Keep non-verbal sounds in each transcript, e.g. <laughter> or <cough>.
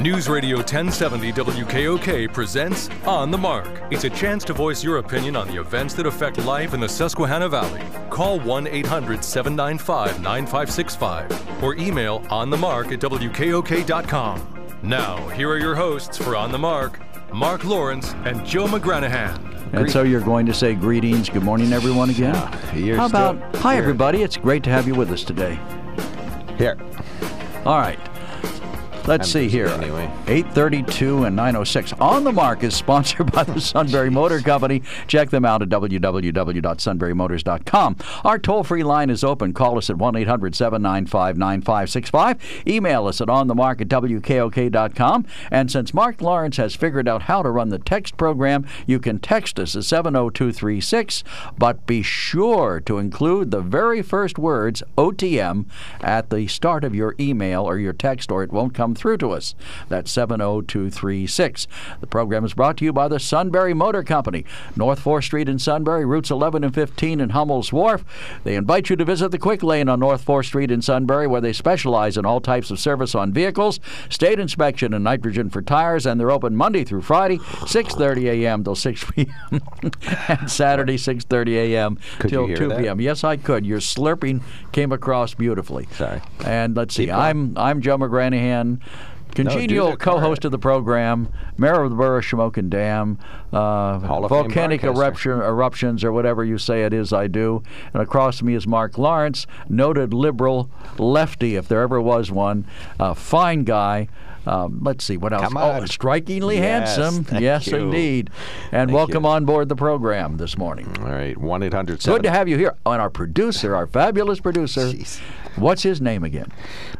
News Radio 1070 WKOK presents On the Mark. It's a chance to voice your opinion on the events that affect life in the Susquehanna Valley. Call 1 800 795 9565 or email onthemark at WKOK.com. Now, here are your hosts for On the Mark Mark Lawrence and Joe McGranahan. And so you're going to say greetings, good morning, everyone, again? You're How about, still hi, here. everybody, it's great to have you with us today. Here. All right. Let's I'm see here. anyway. 832 and 906. On the Mark is sponsored by the Sunbury <laughs> Motor Company. Check them out at www.sunburymotors.com. Our toll free line is open. Call us at 1 800 795 9565. Email us at onthemark at wkok.com. And since Mark Lawrence has figured out how to run the text program, you can text us at 70236. But be sure to include the very first words, OTM, at the start of your email or your text, or it won't come through to us. That's 70236. The program is brought to you by the Sunbury Motor Company, North 4th Street in Sunbury, routes 11 and 15 in Hummel's Wharf. They invite you to visit the Quick Lane on North 4th Street in Sunbury, where they specialize in all types of service on vehicles, state inspection, and nitrogen for tires, and they're open Monday through Friday, 6:30 a.m. till 6 <laughs> p.m. and Saturday 6:30 a.m. Could till hear 2 that? p.m. Yes, I could. Your slurping came across beautifully. Sorry. And let's see. I'm I'm Joe McGranahan, congenial the co-host of the program, mayor of the borough of Shamokin Dam, uh, volcanic eruption, eruptions or whatever you say it is. I do. And across me is Mark Lawrence, noted liberal lefty, if there ever was one, uh, fine guy. Um, let's see what else. Oh, strikingly Yes, handsome. yes, you. indeed. And Thank welcome you. on board the program this morning. All right. 1 800 Good to have you here. And our producer, our fabulous producer. Jeez. What's his name again?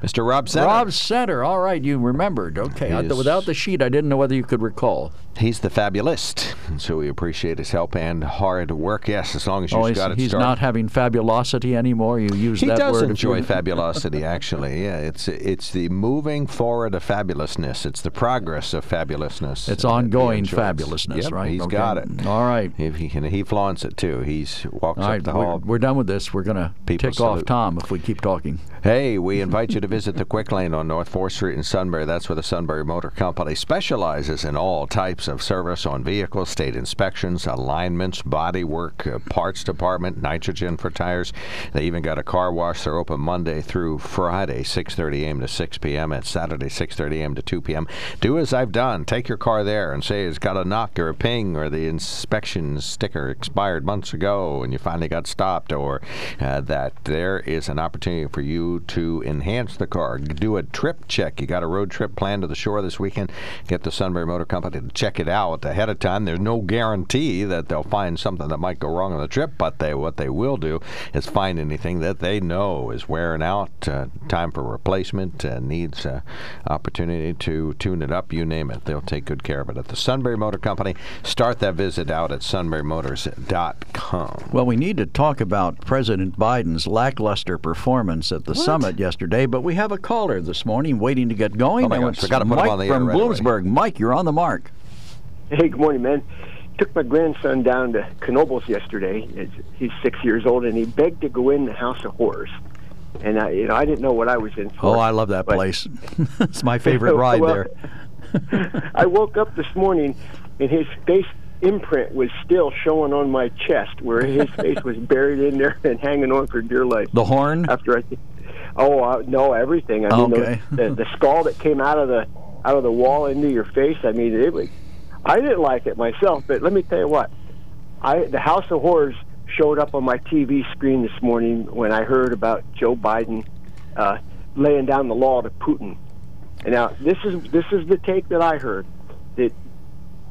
Mr. Rob Center. Rob Center. All right, you remembered. Okay. I, without the sheet, I didn't know whether you could recall. He's the fabulist. And so we appreciate his help and hard work. Yes, as long as oh, you've Oh, got it he's started. not having fabulosity anymore. You use he that does word. if enjoy <laughs> fabulosity, actually. Yeah, it's it's the moving forward of fabulousness. It's the progress of fabulousness. It's ongoing fabulousness, Yep, right? He's Okay. got it. All right. He, he, and he flaunts it too. He's walks All up right, the we're, we're done with this. We're going to tick off. Tom if we keep talking talking. Hey, we invite you to visit the Quick Lane on North 4th Street in Sunbury. That's where the Sunbury Motor Company specializes in all types of service on vehicles, state inspections, alignments, body work, uh, parts department, nitrogen for tires. They even got a car wash. They're open Monday through Friday, 6:30 a.m. to 6 p.m. and Saturday, 6:30 a.m. to 2 p.m. Do as I've done. Take your car there and say it's got a knock or a ping or the inspection sticker expired months ago and you finally got stopped or uh, that there is an opportunity for you to enhance the car. Do a trip check. You got a road trip planned to the shore this weekend. Get the Sunbury Motor Company to check it out ahead of time. There's no guarantee that they'll find something that might go wrong on the trip, but they what they will do is find anything that they know is wearing out, uh, time for replacement, uh, needs uh, opportunity to tune it up. You name it, they'll take good care of it at the Sunbury Motor Company. Start that visit out at sunburymotors.com. Well, we need to talk about President Biden's lackluster performance at the summit yesterday, but we have a caller this morning waiting to get going. Oh, my gosh, it's we gotta put him on the air from right away. Bloomsburg. Mike, you're on the mark. Hey, good morning, man. Took my grandson down to Knoebels yesterday. He's six years old, and he begged to go in the House of Horrors. And I, you know, I didn't know what I was in for. Oh, I love that place. <laughs> it's my <laughs> favorite ride Well, there. <laughs> I woke up this morning, and his face imprint was still showing on my chest, where his face was buried in there and hanging on for dear life. The horn? After I, oh uh, no, everything. I mean, Okay. the, the the skull that came out of the out of the wall into your face. I mean, it was. I didn't like it myself, but let me tell you what. I the House of Horrors showed up on my TV screen this morning when I heard about Joe Biden uh, laying down the law to Putin. And now this is this is the take that I heard that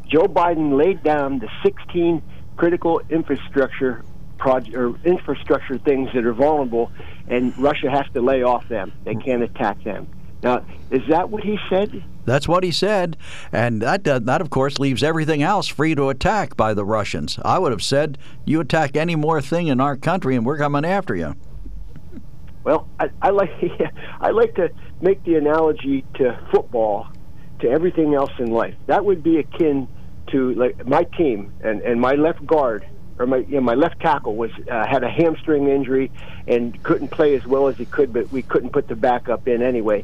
Joe Biden laid down the 16 critical infrastructure project or infrastructure things that are vulnerable, and Russia has to lay off them. They can't attack them. Now, is that what he said? That's what he said, and that that of course leaves everything else free to attack by the Russians. I would have said, "You attack any more thing in our country, and we're coming after you." Well, I, I like <laughs> I like to make the analogy to football, to everything else in life. That would be akin to like my team and and my left guard or my you know, my left tackle was uh, had a hamstring injury and couldn't play as well as he could, but we couldn't put the backup in anyway.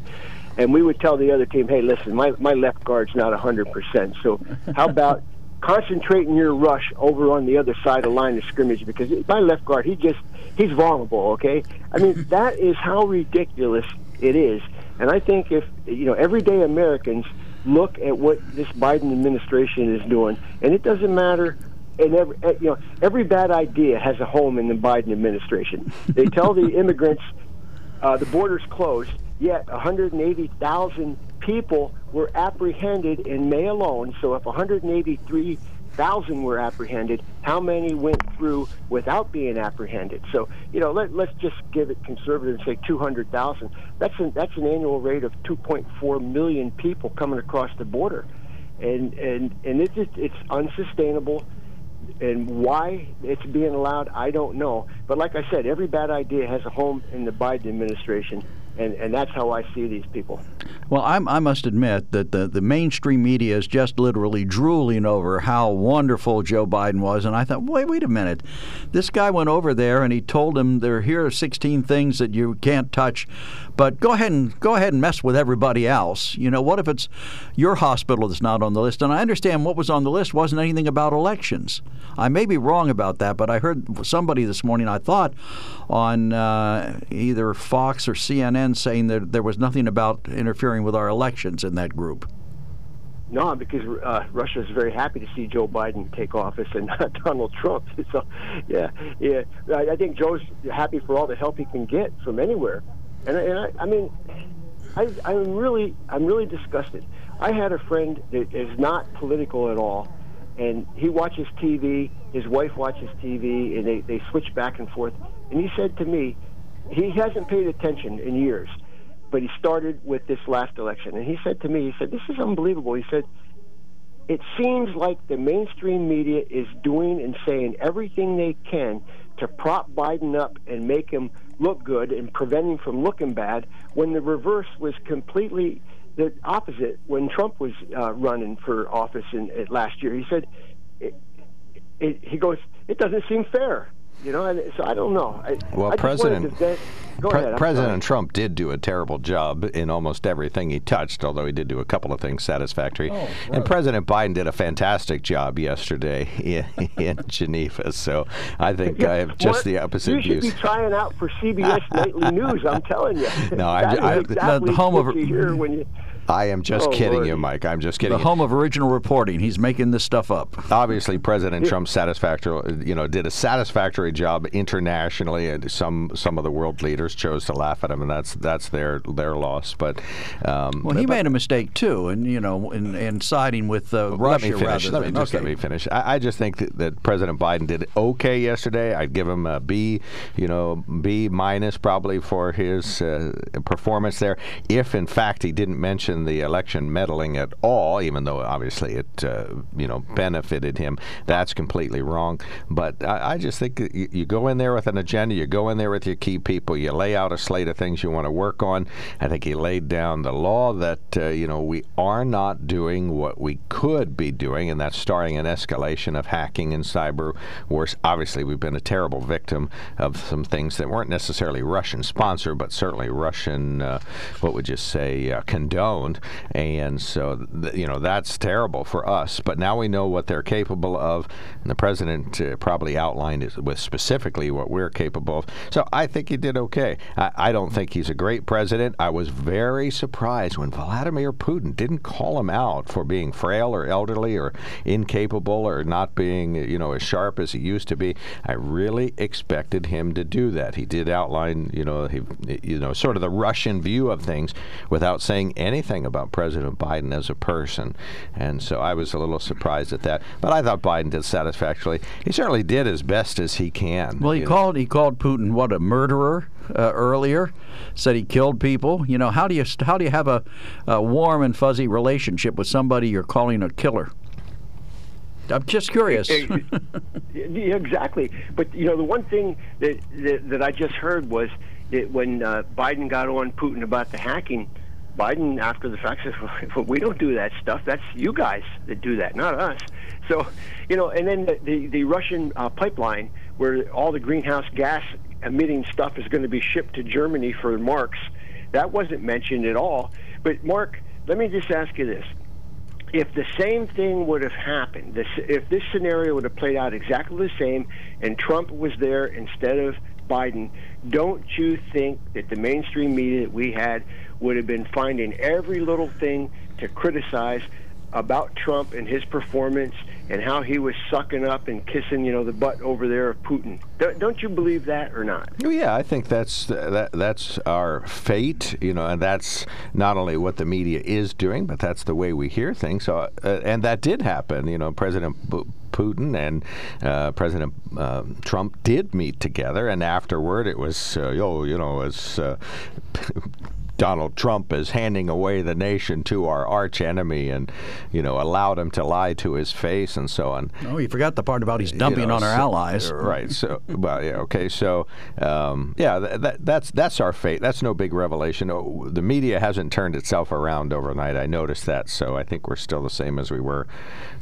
And we would tell the other team, "Hey, listen, my my left guard's not a hundred percent. So how about <laughs> concentrating your rush over on the other side of the line of scrimmage because my left guard, he just he's vulnerable. Okay, I mean <laughs> that is how ridiculous it is. And I think if you know everyday Americans look at what this Biden administration is doing, and it doesn't matter and every eh, you know every bad idea has a home in the Biden administration. They tell the <laughs> immigrants uh, the border's closed, yet 180,000 people were apprehended in May alone. So if 183,000 were apprehended, how many went through without being apprehended? So you know let, let's just give it conservative and say 200,000. That's an, that's an annual rate of 2.4 million people coming across the border. And and and it's it's unsustainable and why it's being allowed, I don't know. But like I said, every bad idea has a home in the Biden administration, and, and that's how I see these people. Well, I'm, i must admit that the, the mainstream media is just literally drooling over how wonderful Joe Biden was. And I thought, wait, wait a minute. This guy went over there and he told him there here are 16 things that you can't touch, but go ahead and go ahead and mess with everybody else. You know, what if it's your hospital that's not on the list? And I understand what was on the list wasn't anything about elections. I may be wrong about that, but I heard somebody this morning, I thought, on uh, either Fox or CNN saying that there was nothing about interfering with our elections in that group. No, because uh, Russia is very happy to see Joe Biden take office and not <laughs> Donald Trump. <laughs> So, yeah, yeah, I, think Joe's happy for all the help he can get from anywhere, and, and I, I mean, I, I'm really, I'm really disgusted. I had a friend that is not political at all, and he watches TV. His wife watches TV, and they they switch back and forth. And he said to me, he hasn't paid attention in years, but he started with this last election. And he said to me, he said, "This is unbelievable." He said, "It seems like the mainstream media is doing and saying everything they can to prop Biden up and make him look good and prevent him from looking bad, when the reverse was completely." the opposite when Trump was uh, running for office in, in last year. He said, it, it, he goes, it doesn't seem fair. You know, and so I don't know. I, well, I President Pre- ahead, President Trump did do a terrible job in almost everything he touched, although he did do a couple of things satisfactory. Oh, and President Biden did a fantastic job yesterday <laughs> in, in Geneva. So I think yeah. I have just what? the opposite you views. You should be trying out for CBS Nightly News. I'm telling you. <laughs> No, I, I, exactly the home of you hear when you I am just oh, kidding Lord. you, Mike. I'm just kidding. The you. home of original reporting. He's making this stuff up. Obviously, President Trump satisfactory, you know, did a satisfactory job internationally, and some some of the world leaders chose to laugh at him, and that's that's their their loss. But um, well, he but, made a mistake too, and you know, in, in siding with uh, Russia. Let me finish. Let me than, just okay. let me finish. I, I just think that, that, President Biden did okay yesterday. I'd give him a B, you know, B minus probably for his uh, performance there. If in fact he didn't mention the election meddling at all, even though obviously it uh, you know benefited him. That's completely wrong. But I, I just think you, you, go in there with an agenda. You go in there with your key people. You lay out a slate of things you want to work on. I think he laid down the law that uh, you know we are not doing what we could be doing, and that's starting an escalation of hacking and cyber wars. Obviously, we've been a terrible victim of some things that weren't necessarily Russian sponsored, but certainly Russian, uh, what would you say, uh, condoned and so you know that's terrible for us. But now we know what they're capable of, and the president uh, probably outlined it with specifically what we're capable of. So I think he did okay. I, I don't think he's a great president. I was very surprised when Vladimir Putin didn't call him out for being frail or elderly or incapable or not being you know as sharp as he used to be. I really expected him to do that. He did outline you know he you know sort of the Russian view of things without saying anything nothing about President Biden as a person, and so I was a little surprised at that. But I thought Biden did satisfactorily. He certainly did as best as he can. Well, he you know. called he called Putin what a murderer uh, earlier. Said he killed people. You know how do you how do you have a, a warm and fuzzy relationship with somebody you're calling a killer? I'm just curious. <laughs> Exactly. But you know, the one thing that that, that I just heard was that when uh, Biden got on Putin about the hacking, Biden, after the fact, says, <laughs> well, "We don't do that stuff. That's you guys that do that, not us." So, you know, and then the the, the Russian uh, pipeline where all the greenhouse gas emitting stuff is going to be shipped to Germany for marks. That wasn't mentioned at all. But Mark, let me just ask you this if the same thing would have happened, this, if this scenario would have played out exactly the same, and Trump was there instead of Biden, don't you think that the mainstream media that we had would have been finding every little thing to criticize about Trump and his performance and how he was sucking up and kissing, you know, the butt over there of Putin? Don't, you believe that or not? Well, yeah, I think that's that, that's our fate, you know, and that's not only what the media is doing, but that's the way we hear things. So, uh, and that did happen. You know, President B- Putin and uh, President uh, Trump did meet together, and afterward, it was, uh, oh, you know, as uh, <laughs> Donald Trump is handing away the nation to our arch enemy, and you know, allowed him to lie to his face and so on. oh, you forgot the part about he's dumping you know, on our so- allies. Right. So, well, yeah. Okay. So, um, yeah, that, that's that's our fate. That's no big revelation. Oh, The media hasn't turned itself around overnight. I noticed that. So, I think we're still the same as we were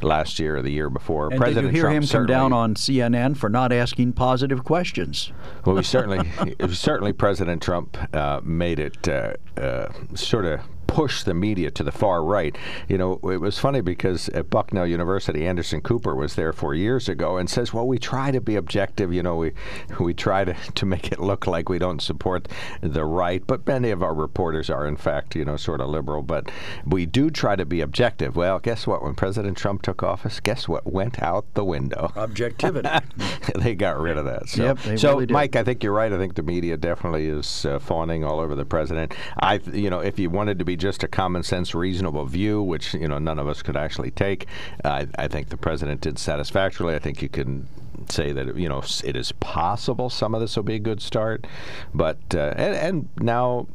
last year or the year before. And President did you hear Trump him come down on CNN for not asking positive questions? Well, we certainly, <laughs> certainly, President Trump uh, made it uh, uh, sort of push the media to the far right. You know, it was funny because at Bucknell University, Anderson Cooper was there four years ago and says, "Well, we try to be objective. You know, we we try to to make it look like we don't support the right, but many of our reporters are, in fact, you know, sort of liberal. But we do try to be objective. Well, guess what? When President Trump took office, guess what went out the window? Objectivity. <laughs> they got rid of that. So, Yep, they so really. Mike, I think you're right. I think the media definitely is uh, fawning all over the president. I, you know, if you wanted to be just a common sense, reasonable view, which you know none of us could actually take, I I think the president did satisfactorily. I think you can say that you know it is possible some of this will be a good start, but uh, and, and now.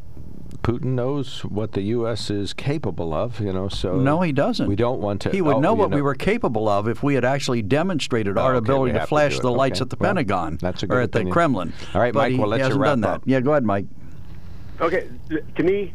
Putin knows what the U.S. is capable of, you know. So No, he doesn't. We don't want to. He would oh, know you what we were capable of if we had actually demonstrated our okay, ability to have to flash do the lights Okay. at the Well, Pentagon that's a or good at the. Kremlin. All right, but Mike, he we'll let you hasn't wrap done that. Yeah, go ahead, Mike. Okay, to me,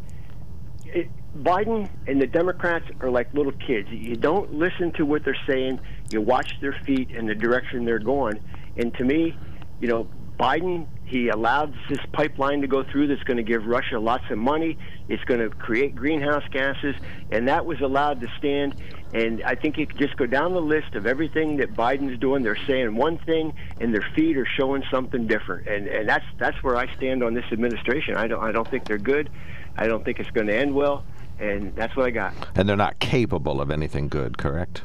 it, Biden and the Democrats are like little kids. You don't listen to what they're saying. You watch their feet and the direction they're going. And to me, you know, Biden, he allowed this pipeline to go through that's going to give Russia lots of money. It's going to create greenhouse gases, and that was allowed to stand. And I think you could just go down the list of everything that Biden's doing. They're saying one thing, and their feet are showing something different. And and that's that's where I stand on this administration. I don't I don't think they're good. I don't think it's going to end well. And that's what I got. And they're not capable of anything good, correct?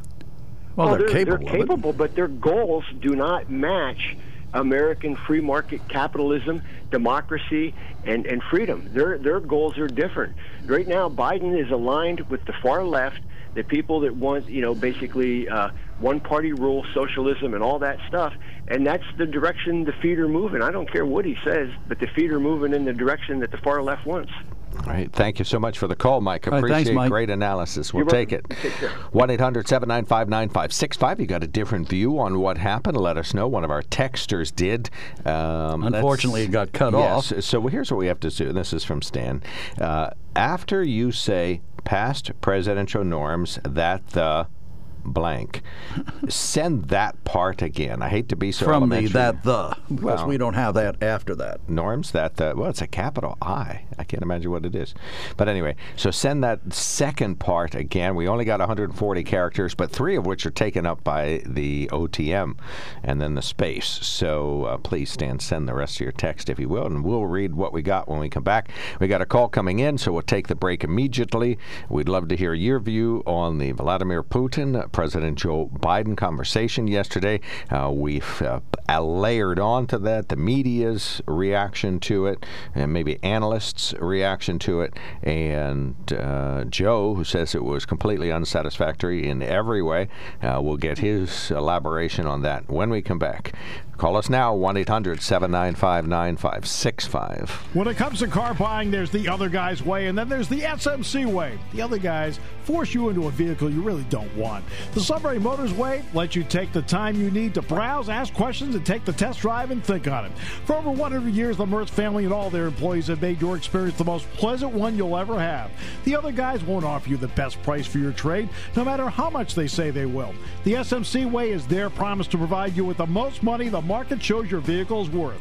Well, Oh, they're, capable. They're capable, but their goals do not match American free market capitalism, democracy, and, and freedom. Their their goals are different. Right now, Biden is aligned with the far left, the people that want you know basically uh, one party rule, socialism, and all that stuff. And that's the direction the feet are moving. I don't care what he says, but the feet are moving in the direction that the far left wants. All right. Thank you so much for the call, Mike. right, Appreciate thanks, Mike. great analysis. We'll You're take it. welcome. Take 1 800 795 9565. You got a different view on what happened? Let us know. One of our texters did. Um, Unfortunately, it got cut yes. off. So here's what we have to do. This is from Stan. Uh, after you say past presidential norms that the blank, send that part again. I hate to be so From the that the because Well- we don't have that after that. norms that uh, well it's a capital i. I can't imagine what it is. But anyway so send that second part again. We only got 140 characters but three of which are taken up by the otm and then the space. So uh, please stand send the rest of your text if you will and we'll read what we got when we come back. We got a call coming in so we'll take the break immediately. We'd love to hear your view on the vladimir putin President Joe Biden conversation yesterday. Uh, we've uh, layered on to that the media's reaction to it, and maybe analysts' reaction to it, and uh, Joe, who says it was completely unsatisfactory in every way, uh, will get his elaboration on that when we come back. Call us now, 1 800 795 9565. When it comes to car buying, there's the other guy's way, and then there's the SMC way. The other guys force you into a vehicle you really don't want. The Sunbury Motors way lets you take the time you need to browse, ask questions, and take the test drive and think on it. For over 100 years, the Mertz family and all their employees have made your experience the most pleasant one you'll ever have. The other guys won't offer you the best price for your trade, no matter how much they say they will. The SMC way is their promise to provide you with the most money, the market shows your vehicle's worth.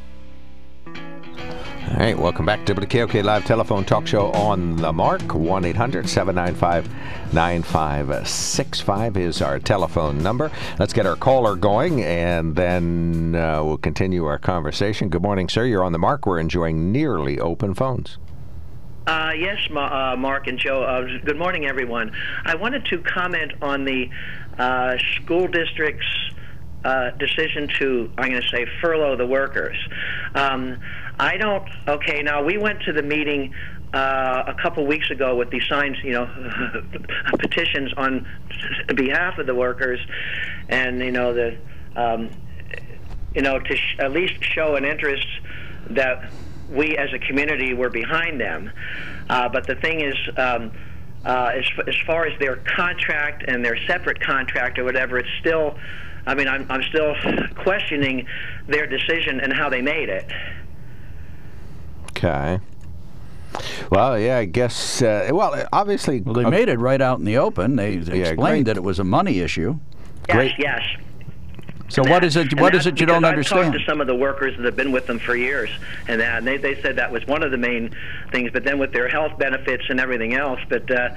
All right, welcome back to WKOK Live Telephone Talk Show on the Mark. 1 800 795 9565 is our telephone number. Let's get our caller going and then uh, we'll continue our conversation. Good morning, sir. You're on the Mark. We're enjoying nearly open phones. Uh, yes, Ma- uh, Mark and Joe. Uh, good morning, everyone. I wanted to comment on the uh, school district's uh, decision to, I'm going to say, furlough the workers. Um, I don't. Okay, now we went to the meeting uh, a couple weeks ago with the signs, you know, <laughs> petitions on behalf of the workers, and you know the, um, you know, to sh- at least show an interest that we as a community were behind them. Uh, but the thing is. Um, uh, as, as far as their contract and their separate contract or whatever, it's still, I mean, I'm, I'm still questioning their decision and how they made it. Okay. Well, yeah, I guess. Uh, well, obviously. Well, they uh, made it right out in the open. They explained great. that it was a money issue. Yes, Great. yes. So what is it? What is it you don't understand? I've talked to some of the workers that have been with them for years, and, that, and they, they said that was one of the main things. But then with their health benefits and everything else, but uh,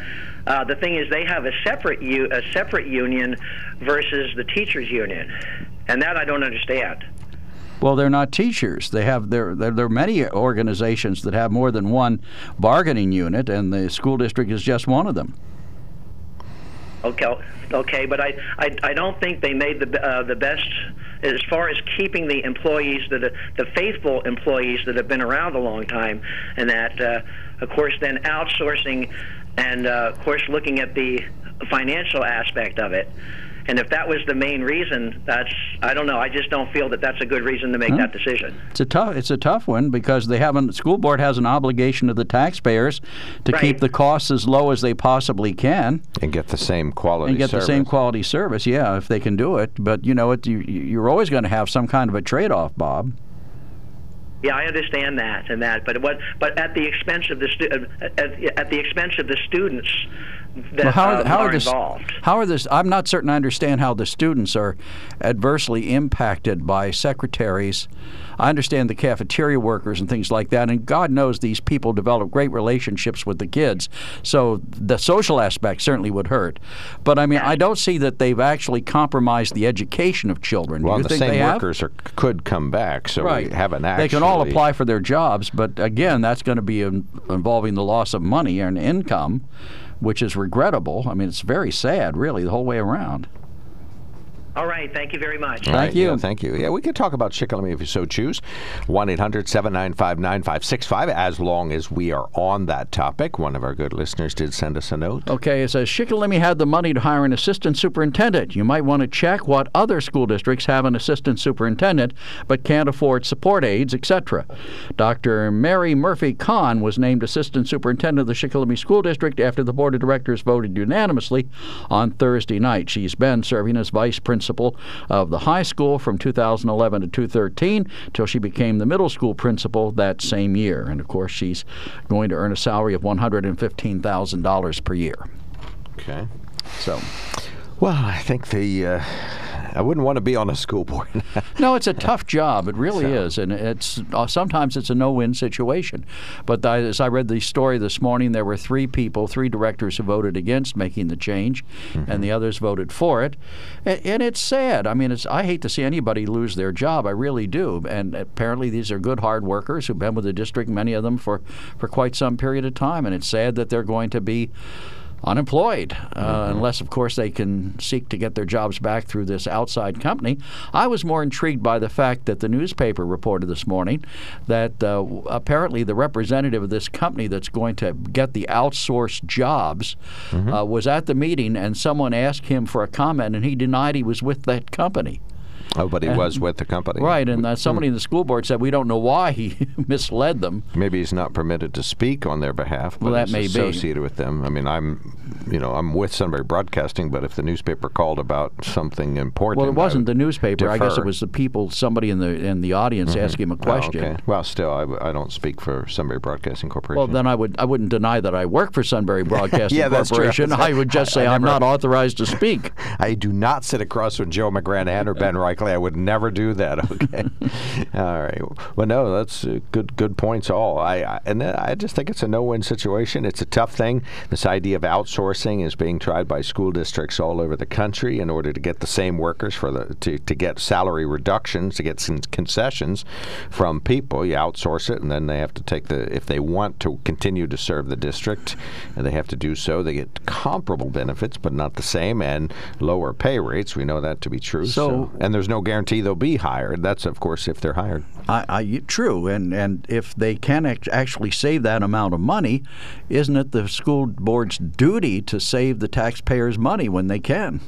uh, the thing is, they have a separate u- a separate union versus the teachers' union, and that I don't understand. Well, they're not teachers. They have there. There, there are many organizations that have more than one bargaining unit, and the school district is just one of them. Okay, okay, but I, I, I don't think they made the uh, the best as far as keeping the employees that the faithful employees that have been around a long time, and that uh, of course then outsourcing, and uh, of course looking at the financial aspect of it. And if that was the main reason, that's I don't know. I just don't feel that that's a good reason to make that decision. It's a tough. It's a tough one because they haven't. The school board has an obligation to the taxpayers to Right. keep the costs as low as they possibly can and get the same quality and get service. the same quality service. Yeah, if they can do it. But you know, it, you, you're always going to have some kind of a trade-off, Bob. Yeah, I understand that and that, but what but at the expense of the stu- uh, at, at the expense of the students that Well, how are, um, how are are the, s- involved. How are this? I'm not certain I understand how the students are adversely impacted by secretaries. I understand the cafeteria workers and things like that, and God knows these people develop great relationships with the kids. So the social aspect certainly would hurt. But I mean, I don't see that they've actually compromised the education of children. Do Well, you the think same they workers are, could come back, so Right. we haven't actually. They can all apply for their jobs, but again, that's going to be in, involving the loss of money and income, which is regrettable. I mean, it's very sad, really, the whole way around. All right, thank you very much. Thank right, you. yeah, thank you. Yeah, we could talk about Shikellamy if you so choose. 1 800 795 9565, as long as we are on that topic. One of our good listeners did send us a note. Okay, it says Shikellamy had the money to hire an assistant superintendent. You might want to check what other school districts have an assistant superintendent but can't afford support aides, etc. Dr. Mary Murphy Kahn was named assistant superintendent of the Shikellamy School District after the board of directors voted unanimously on Thursday night. She's been serving as vice principal of the high school from 2011 to 2013 till she became the middle school principal that same year. And of course, she's going to earn a salary of $115,000 per year. Okay. So, Well, I think the uh, I wouldn't want to be on a school board. <laughs> no, it's a tough job. It really so. is, and it's uh, sometimes it's a no-win situation. But I, as I read the story this morning, there were three people, three directors who voted against making the change, mm-hmm. and the others voted for it. And, and it's sad. I mean, it's I hate to see anybody lose their job. I really do. And apparently, these are good, hard workers who've been with the district, many of them for for quite some period of time, and it's sad that they're going to be unemployed, uh, mm-hmm. unless, of course, they can seek to get their jobs back through this outside company. I was more intrigued by the fact that the newspaper reported this morning that uh, apparently the representative of this company that's going to get the outsourced jobs mm-hmm. uh, was at the meeting, and someone asked him for a comment, and he denied he was with that company. Oh, but he and, was with the company. Right, and uh, somebody in the school board said we don't know why he <laughs> misled them. Maybe he's not permitted to speak on their behalf, but well, that may be. associated be. with them. I mean, I'm, you know, I'm with Sunbury Broadcasting, but if the newspaper called about something important, well, it wasn't the newspaper. Defer. I guess it was the people, somebody in the in the audience mm-hmm. asking him a question. Oh, okay. Well, still, I, I don't speak for Sunbury Broadcasting Corporation. Well, then I would I wouldn't deny that I work for Sunbury <laughs> Broadcasting yeah, Corporation. <laughs> I would just say I, am not authorized to speak. I do not sit across from Joe McGranahan or Ben Reichley. I would never do that. <laughs> Okay. <laughs> all right. Well, no, that's uh, good. Good points. All. I, I and I just think it's a no-win situation. It's a tough thing. This idea of outsourcing is being tried by school districts all over the country in order to get the same workers for the to, to get salary reductions, to get some concessions from people. You outsource it, and then they have to take the if they want to continue to serve the district, and they have to do so. They get comparable benefits, but not the same, and lower pay rates. We know that to be true. So, so and there's no guarantee they'll be hired. That's of course if they're hired. I, I, true, and and if they can actually save that amount of money, isn't it the school board's duty to save the taxpayers' money when they can?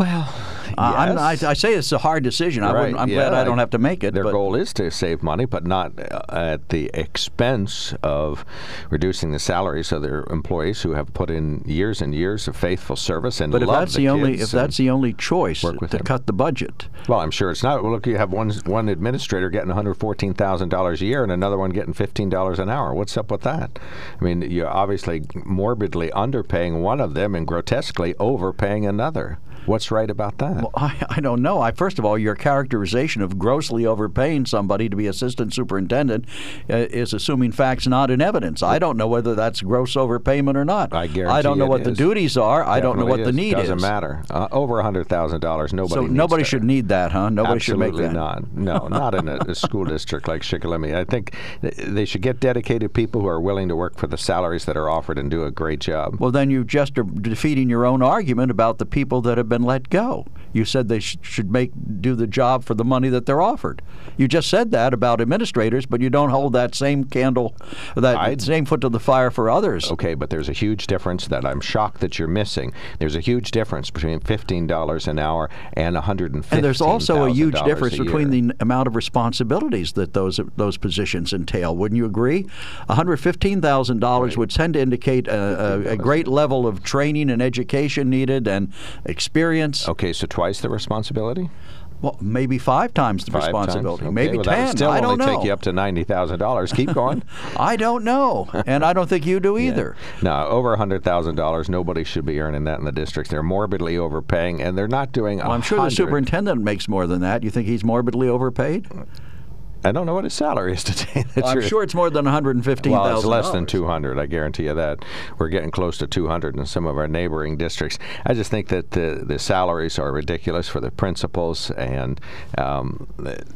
Well, yes. I, I, say it's a hard decision. Right. I am yeah, glad I don't have to make it. Their but. goal is to save money, but not uh, at the expense of reducing the salaries of their employees who have put in years and years of faithful service and but if that's the, the only if that's the only choice to them. cut the budget. Well, I'm sure it's not. Well, look, you have one one administrator getting 114 thousand dollars a year and another one getting 15 dollars an hour. What's up with that? I mean, you're obviously morbidly underpaying one of them and grotesquely overpaying another. What's right about that? Well, I, I don't know. I first of all, your characterization of grossly overpaying somebody to be assistant superintendent uh, is assuming facts not in evidence. I don't know whether that's gross overpayment or not. I guarantee. I don't know what is. the duties are. Definitely I don't know what is. the need Doesn't is. Doesn't matter. Uh, over hundred thousand dollars. Nobody. So nobody that. should need that, huh? Nobody Absolutely should make that. not. No, not in a, a <laughs> school district like Shikellamy. I think they should get dedicated people who are willing to work for the salaries that are offered and do a great job. Well, then you just are defeating your own argument about the people that have been let go. You said they sh- should make do the job for the money that they're offered. You just said that about administrators, but you don't hold that same candle, that I'd, same foot to the fire for others. Okay, but there's a huge difference that I'm shocked that you're missing. There's a huge difference between fifteen dollars an hour and 115. And there's also a huge difference between the amount of responsibilities that those those positions entail. Wouldn't you agree? 115 thousand dollars would tend to indicate a, a, a great level of training and education needed and experience. Okay, so twice the responsibility? Well, maybe five times the five responsibility, times? Okay. maybe well, ten. That still I don't only know. take you up to ninety thousand dollars. Keep going. <laughs> I don't know, and I don't think you do <laughs> either. Yeah. No, over hundred thousand dollars. Nobody should be earning that in the district. They're morbidly overpaying, and they're not doing. Well, I'm sure the superintendent makes more than that. You think he's morbidly overpaid? I don't know what his salary is <laughs> today. Well, I'm sure it's more than 115,000. Well, it's less than 200. I guarantee you that. We're getting close to 200 in some of our neighboring districts. I just think that the the salaries are ridiculous for the principals, and um,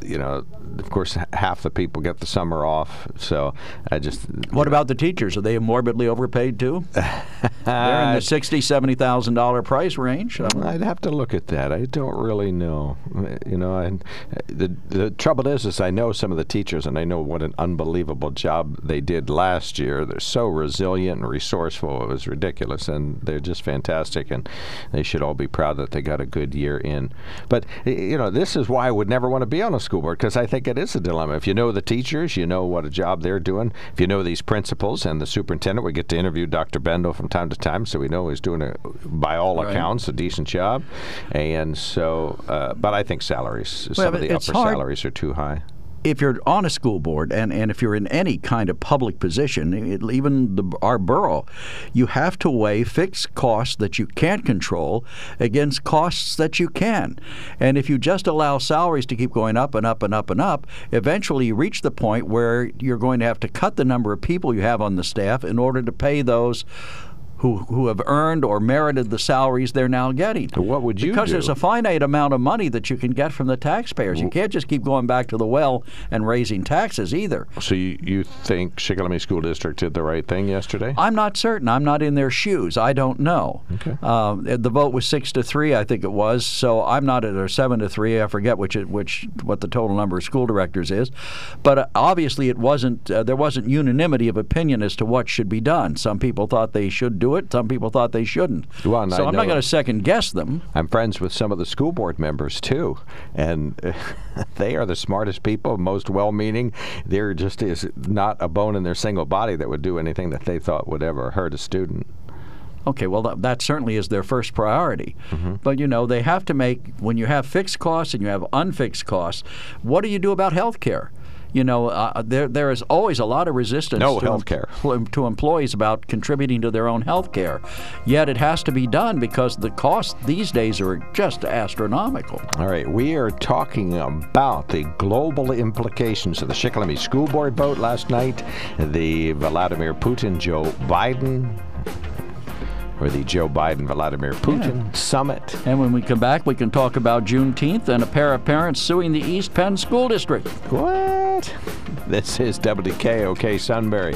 you know, of course, half the people get the summer off. So I just. What about the teachers? Are they morbidly overpaid too? <laughs> They're in the sixty, seventy thousand dollar price range. I'd have to look at that. I don't really know. You know, and the the trouble is, is I know some of the teachers, and I know what an unbelievable job they did last year. They're so resilient and resourceful. It was ridiculous, and they're just fantastic, and they should all be proud that they got a good year in. But, you know, this is why I would never want to be on a school board, because I think it is a dilemma. If you know the teachers, you know what a job they're doing. If you know these principals and the superintendent, we get to interview Dr. Bendle from time to time, so we know he's doing, a, by all right. accounts, a decent job. And so, uh, but I think salaries, well, some of the upper hard. salaries are too high if you're on a school board and, and if you're in any kind of public position, it, even the, our borough, you have to weigh fixed costs that you can't control against costs that you can. And if you just allow salaries to keep going up and up and up and up, eventually you reach the point where you're going to have to cut the number of people you have on the staff in order to pay those who, who have earned or merited the salaries they're now getting. What would you because do? there's a finite amount of money that you can get from the taxpayers. You can't just keep going back to the well and raising taxes either. So you, you think Shikellamy School District did the right thing yesterday? I'm not certain. I'm not in their shoes. I don't know. Okay. Uh, the vote was six to three, I think it was. So I'm not at or seven to three. I forget which it, which what the total number of school directors is, but uh, obviously it wasn't. Uh, there wasn't unanimity of opinion as to what should be done. Some people thought they should do it. Some people thought they shouldn't. Well, so I I'm not going to second guess them. I'm friends with some of the school board members too, and <laughs> they are the smartest people, most well-meaning. There just is not a bone in their single body that would do anything that they thought would ever hurt a student. Okay, well, that, that certainly is their first priority. Mm-hmm. But, you know, they have to make, when you have fixed costs and you have unfixed costs, what do you do about health care? You know, uh, there there is always a lot of resistance No to, health care. <laughs> to employees about contributing to their own health care. Yet it has to be done because the costs these days are just astronomical. All right, we are talking about the global implications of the Shikellamy School Board vote last night, the Vladimir Putin Joe Biden, or the Joe Biden Vladimir Putin summit. And when we come back, we can talk about Juneteenth and a pair of parents suing the East Penn School District. What? This is WKOK Sunbury.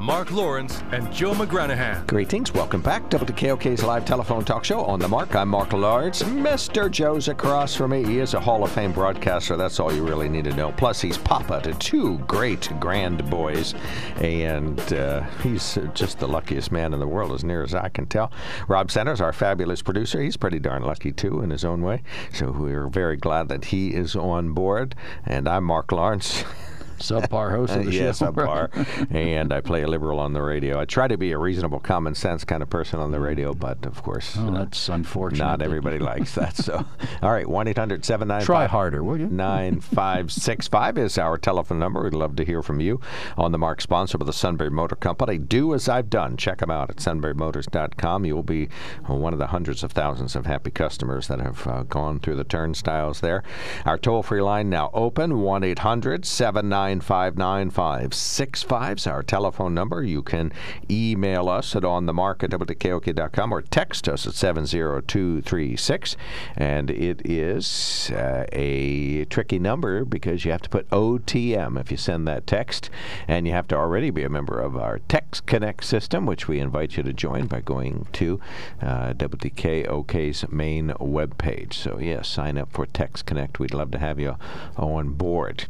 Mark Lawrence and Joe McGranahan. Greetings. Welcome back. To WKOK's live telephone talk show on the mark. I'm Mark Lawrence. Mr. Joe's across from me. He is a Hall of Fame broadcaster. That's all you really need to know. Plus, he's papa to two great grand boys, and uh, he's just the luckiest man in the world, as near as I can tell. Rob Centers, our fabulous producer, he's pretty darn lucky too in his own way. So we're very glad that he is on board. And I'm Mark Lawrence. <laughs> Subpar <laughs> host of the yeah, show. <laughs> subpar. and I play a liberal on the radio. I try to be a reasonable, common sense kind of person on the radio, but of course, Oh, uh, that's unfortunate. not everybody likes that. So, <laughs> all right, 1 800 795 Try harder, will you? 9565 is our telephone number. We'd love to hear from you on the Mark sponsor of the Sunbury Motor Company. Do as I've done. Check them out at sunburymotors.com. You'll be one of the hundreds of thousands of happy customers that have uh, gone through the turnstiles there. Our toll free line now open 1 800 795 9565 is our telephone number. You can email us at onthemark at WKOK.com or text us at 70236. And it is uh, a tricky number because you have to put OTM if you send that text. And you have to already be a member of our Text Connect system, which we invite you to join by going to uh, WKOK's main webpage. So, yes, sign up for Text Connect. We'd love to have you on board.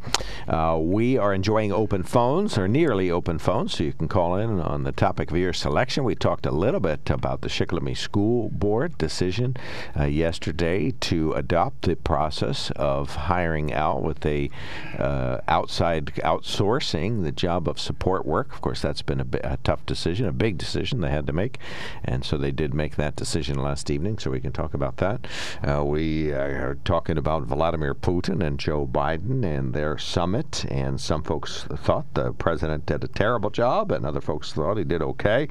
Uh, we are enjoying open phones, or nearly open phones, so you can call in on the topic of your selection. We talked a little bit about the Shikellamy School Board decision uh, yesterday to adopt the process of hiring out with a uh, outside outsourcing the job of support work. Of course, that's been a, bi- a tough decision, a big decision they had to make, and so they did make that decision last evening. So we can talk about that. Uh, we are talking about Vladimir Putin and Joe Biden and their summit, and some folks thought the president did a terrible job, and other folks thought he did okay.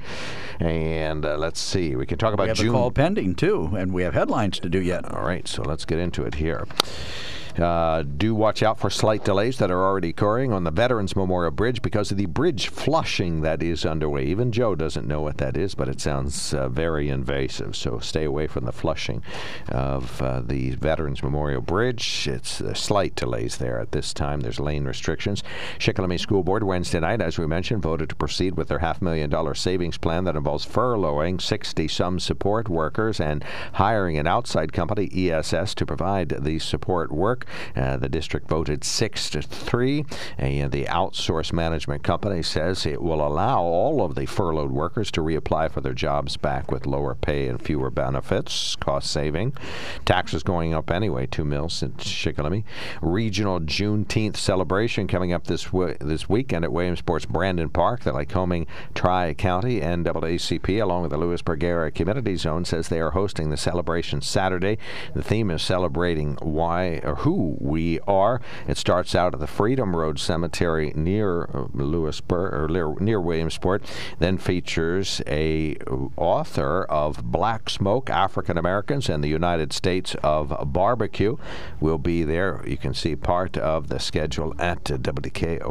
And uh, let's see, we can talk about We have June. a call pending, too, and we have headlines to do yet. All right, so let's get into it here. Uh, do watch out for slight delays that are already occurring on the Veterans Memorial Bridge because of the bridge flushing that is underway. Even Joe doesn't know what that is, but it sounds uh, very invasive. So stay away from the flushing of uh, the Veterans Memorial Bridge. It's uh, slight delays there at this time. There's lane restrictions. Shikellamy School Board Wednesday night, as we mentioned, voted to proceed with their half million dollar savings plan that involves furloughing 60 some support workers and hiring an outside company, ESS, to provide the support work. Uh, the district voted six to three. And the outsource management company says it will allow all of the furloughed workers to reapply for their jobs back with lower pay and fewer benefits, cost saving. Taxes going up anyway, two mils in Shikellamy. Regional Juneteenth celebration coming up this w- this weekend at Williamsport's Brandon Park. The Lycoming Tri County NAACP, along with the Lewisburg Area Community Zone, says they are hosting the celebration Saturday. The theme is celebrating why or who we are. It starts out at the Freedom Road Cemetery near uh, Lewisburg or near, near Williamsport, then features a author of Black Smoke, African Americans and the United States of Barbecue. Will be there. You can see part of the schedule at WKOK.com.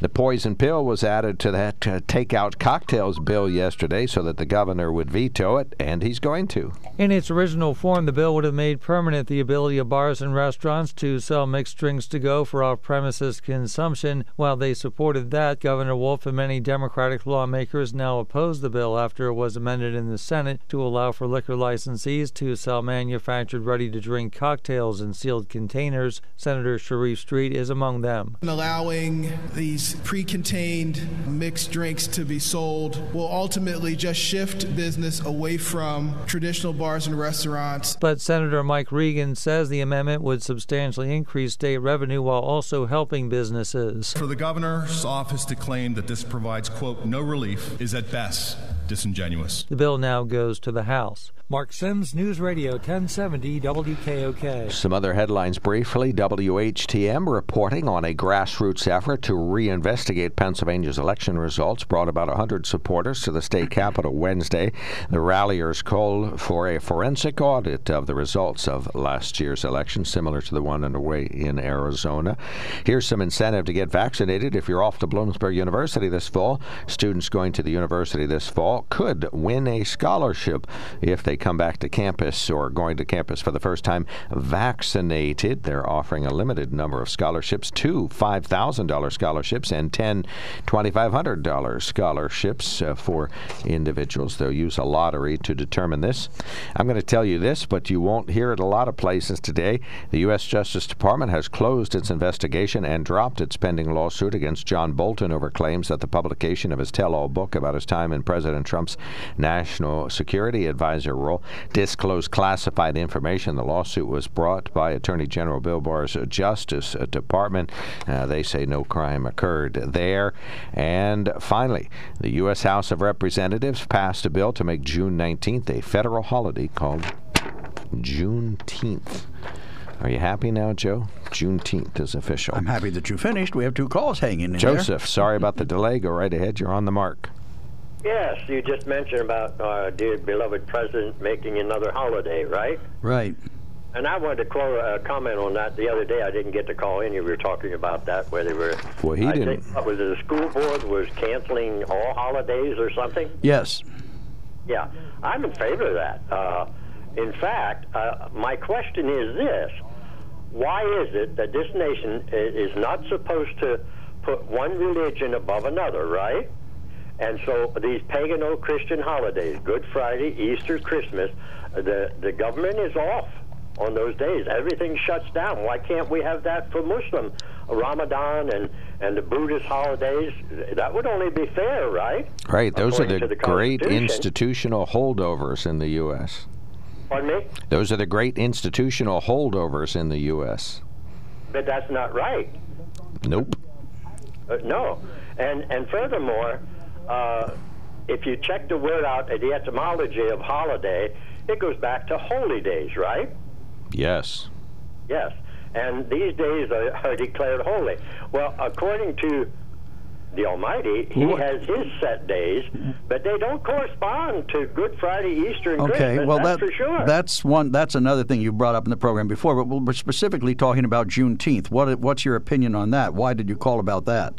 The poison pill was added to that uh, takeout cocktails bill yesterday so that the governor would veto it, and he's going to. In its original form, the bill would have made permanent the ability of bars and restaurants to sell mixed drinks to go for off premises consumption. While they supported that, Governor Wolf and many Democratic lawmakers now oppose the bill after it was amended in the Senate to allow for liquor licensees to sell manufactured ready to drink cocktails in sealed containers. Senator Sharif Street is among them. Allowing these pre contained mixed drinks to be sold will ultimately just shift business away from traditional bars and restaurants. But Senator Mike Regan says the amendment would substantially increase state revenue while also helping businesses. For the governor's office to claim that this provides, quote, no relief is at best disingenuous. The bill now goes to the House. Mark Sims, News Radio 1070 WKOK. Some other headlines briefly. WHTM reporting on a grassroots effort to reinvestigate Pennsylvania's election results brought about 100 supporters to the state capitol Wednesday. The ralliers called for a forensic audit of the results of last year's election, similar to the one underway in Arizona. Here's some incentive to get vaccinated. If you're off to Bloomsburg University this fall, students going to the university this fall could win a scholarship if they come back to campus or going to campus for the first time vaccinated. They're offering a limited number of scholarships two $5,000 scholarships and 10 $2,500 scholarships uh, for individuals. They'll use a lottery to determine this. I'm going to tell you this, but you won't hear it a lot of places today. The U.S. Justice Department has closed its investigation and dropped its pending lawsuit against John Bolton over claims that the publication of his tell all book about his time in President Trump's national security advisor role disclosed classified information. The lawsuit was brought by Attorney General Bill Barr's Justice Department. Uh, they say no crime occurred there. And finally, the U.S. House of Representatives passed a bill to make June 19th a federal holiday called Juneteenth. Are you happy now, Joe? Juneteenth is official. I'm happy that you finished. We have two calls hanging in Joseph, there. sorry about the delay. Go right ahead. You're on the mark. Yes, you just mentioned about our dear beloved president making another holiday, right? Right. And I wanted to quote, uh, comment on that the other day. I didn't get to call in. You were talking about that, where they were. Well, he I didn't. Think, what was it? The school board was canceling all holidays or something. Yes. Yeah, I'm in favor of that. Uh, in fact, uh, my question is this: Why is it that this nation is not supposed to put one religion above another, right? And so these pagano-Christian holidays, Good Friday, Easter, Christmas, the the government is off on those days. Everything shuts down. Why can't we have that for Muslim Ramadan and and the Buddhist holidays? That would only be fair, right? Right. Those are the, the great institutional holdovers in the U.S. Pardon me, Those are the great institutional holdovers in the U.S. but that's not right. Nope. Uh, no, and and furthermore, uh, if you check the word out, the etymology of holiday, it goes back to holy days, right? Yes. Yes, and these days are, are declared holy. Well, according to the Almighty, He What- has His set days, but they don't correspond to Good Friday, Easter, and Okay, Christmas. well that's that for sure. that's one that's another thing you brought up in the program before, but we're specifically talking about Juneteenth. What what's your opinion on that? Why did you call about that?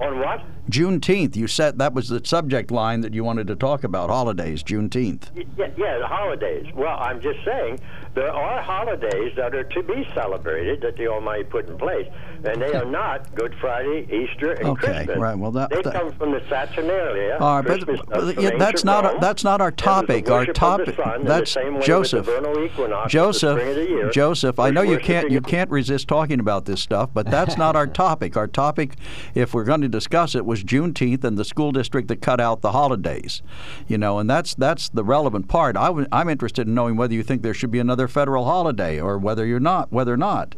On what? Juneteenth. You said that was the subject line that you wanted to talk about. Holidays, Juneteenth. Yeah, yeah, the holidays. Well, I'm just saying there are holidays that are to be celebrated that the Almighty put in place. And they are not Good Friday, Easter, and Okay, Christmas. right, well, that- they that- come from the Saturnalia. All right, but, Christmas, but yeah, that's not Rome. that's not our It was the topic. Our worship of the topic that's the same way Joseph. With the vernal equinox Joseph, at the spring of the year, Joseph, I know you can't you can't resist talking about this stuff, but that's not our <laughs> topic. Our topic, if we're going to discuss it, was Juneteenth and the school district that cut out the holidays. You know, and that's that's the relevant part. I w- I'm interested in knowing whether you think there should be another federal holiday or whether you're not, whether or not.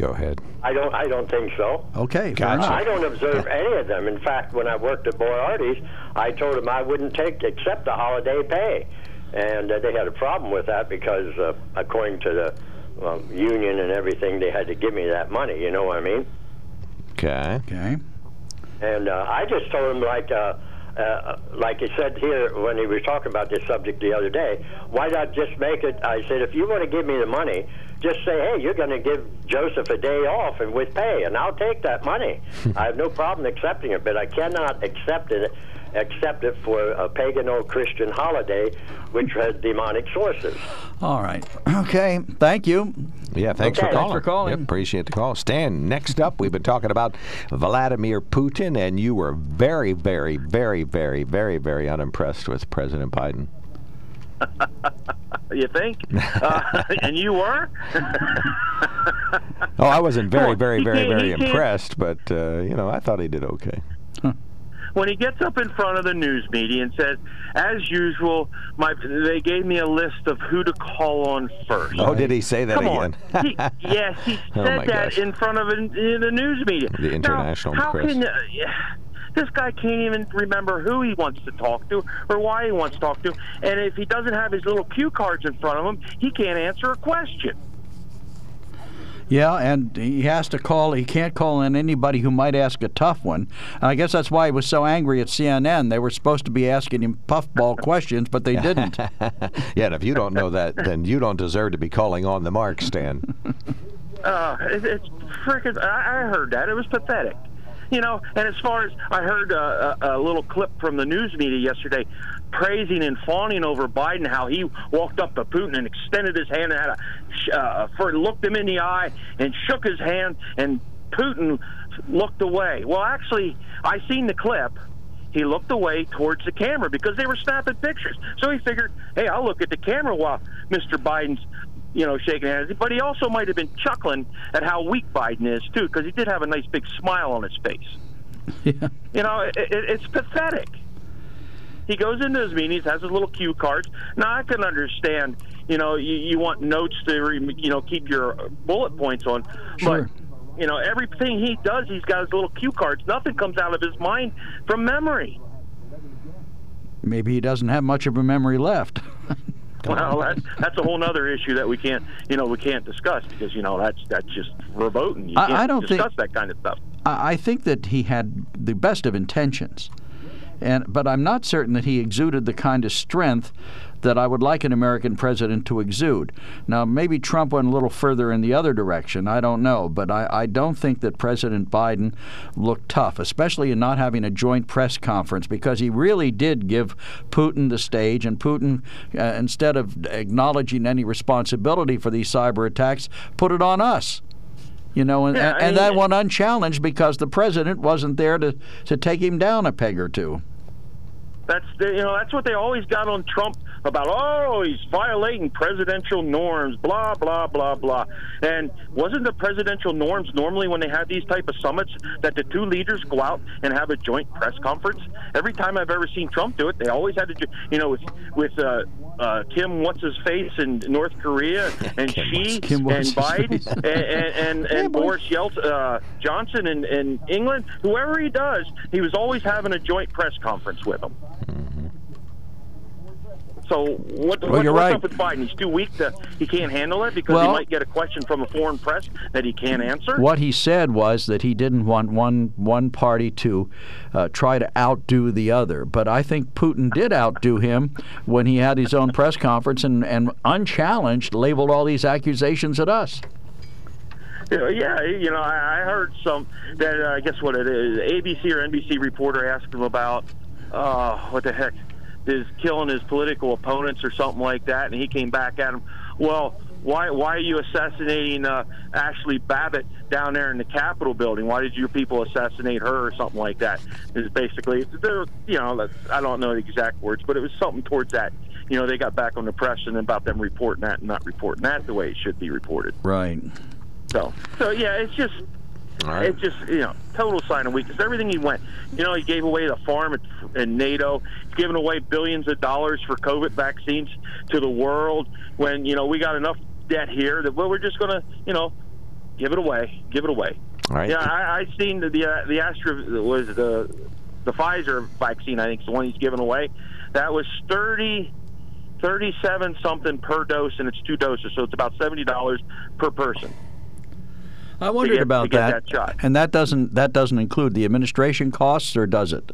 Go ahead. I don't. I don't think so. Okay, Gotcha. I don't observe any of them. In fact, when I worked at Boyardee's, I told them I wouldn't take except the holiday pay, and uh, they had a problem with that because, uh, according to the um, union and everything, they had to give me that money. You know what I mean? Okay. Okay. And uh, I just told him, like, uh, like he said here when he was talking about this subject the other day, why not just make it? I said, if you want to give me the money, just say, hey, you're going to give Joseph a day off and with pay, and I'll take that money. <laughs> I have no problem accepting it, but I cannot accept it. Accept it for a pagan or Christian holiday, which has demonic sources. All right. Okay. Thank you. Yeah, thanks Okay. for Thanks calling. for calling. Yep, appreciate the call. Stan, next up, we've been talking about Vladimir Putin, and you were very, very, very, very, very, very unimpressed with President Biden. <laughs> You think? Uh, <laughs> and you were? Oh, I wasn't very, <laughs> very, very, very impressed, but uh, you know, I thought he did okay. When he gets up in front of the news media and says, "As usual, my they gave me a list of who to call on first. Oh, did he say that Come again? on. He, yes, he <laughs> Oh, said my that in front of in, in the news media. The international now, how. Can, uh, yeah, this guy can't even remember who he wants to talk to or why he wants to talk to, and if he doesn't have his little cue cards in front of him, he can't answer a question. Yeah, and he has to call. He can't call in anybody who might ask a tough one. And I guess that's why he was so angry at CNN. They were supposed to be asking him puffball <laughs> questions, but they didn't. <laughs> yeah, and if you don't know that, then you don't deserve to be calling on the mark, Stan. Uh, <laughs> it, it's freaking. I, I heard that. It was pathetic. You know, and as far as I heard uh, a, a little clip from the news media yesterday praising and fawning over Biden, how he walked up to Putin and extended his hand and had a, uh, for, looked him in the eye and shook his hand, and Putin looked away. Well, actually, I seen the clip. He looked away towards the camera because they were snapping pictures. So he figured, hey, I'll look at the camera while Mr. Biden's you know, shaking hands. But he also might have been chuckling at how weak Biden is too, because he did have a nice big smile on his face. <laughs> yeah. You know, it, it, it's pathetic. He goes into his meetings, has his little cue cards. Now I can understand. You know, you, you want notes to, re, you know, keep your bullet points on, Sure. but you know, everything he does, he's got his little cue cards. Nothing comes out of his mind from memory. Maybe he doesn't have much of a memory left. <laughs> Well, that's that's a whole other issue that we can't, you know, we can't discuss because you know that's that's just verboten. You I- can't I don't think- discuss that kind of stuff. I I think that he had the best of intentions, and but I'm not certain that he exuded the kind of strength that I would like an American president to exude. Now, maybe Trump went a little further in the other direction. I don't know, but I, I don't think that President Biden looked tough, especially in not having a joint press conference, because he really did give Putin the stage, and Putin, uh, instead of acknowledging any responsibility for these cyber attacks, put it on us. You know, and, Yeah, and, I mean, that went unchallenged because the president wasn't there to, to take him down a peg or two. That's the, you know that's what they always got on Trump about. Oh, he's violating presidential norms. Blah blah blah blah. And wasn't the presidential norms normally when they have these type of summits that the two leaders go out and have a joint press conference? Every time I've ever seen Trump do it, they always had to. You know, with with uh, uh, Kim what's his face in North Korea <laughs> and Kim Xi Kim and Biden and and, and, <laughs> and Boris Yeltsin, uh, Johnson in, in England. Whoever he does, he was always having a joint press conference with them. So what, Well, what- you're what's right. up with Biden? He's too weak to he can't handle it because Well- he might get a question from a foreign press that he can't answer. What he said was that he didn't want one one party to uh, try to outdo the other. But I think Putin did outdo him when he had his own press conference and, and unchallenged labeled all these accusations at us. Yeah, you know, I, I heard some that uh, I guess what it is, ABC or NBC reporter asked him about uh, what the heck is killing his political opponents or something like that, and he came back at him. Well, why why are you assassinating uh, Ashley Babbitt down there in the Capitol building. Why did your people assassinate her or something like that? Is basically, they're, you know, I don't know the exact words, but it was something towards that. You know, they got back on the press and about them reporting that and not reporting that the way it should be reported. Right. So, so yeah, it's just Right. it's just you know total sign of weakness. Everything he went, you know, he gave away the farm in NATO. He's giving away billions of dollars for COVID vaccines to the world. When you know we got enough debt here that well, we're just going to you know give it away, give it away. All right. Yeah, I, I seen the the, uh, the Astra was the the Pfizer vaccine. I think is the one he's giving away. That was thirty. 37 something per dose and it's two doses so it's about $70 per person I wondered get- about that. that. And that doesn't that doesn't include the administration costs, or does it?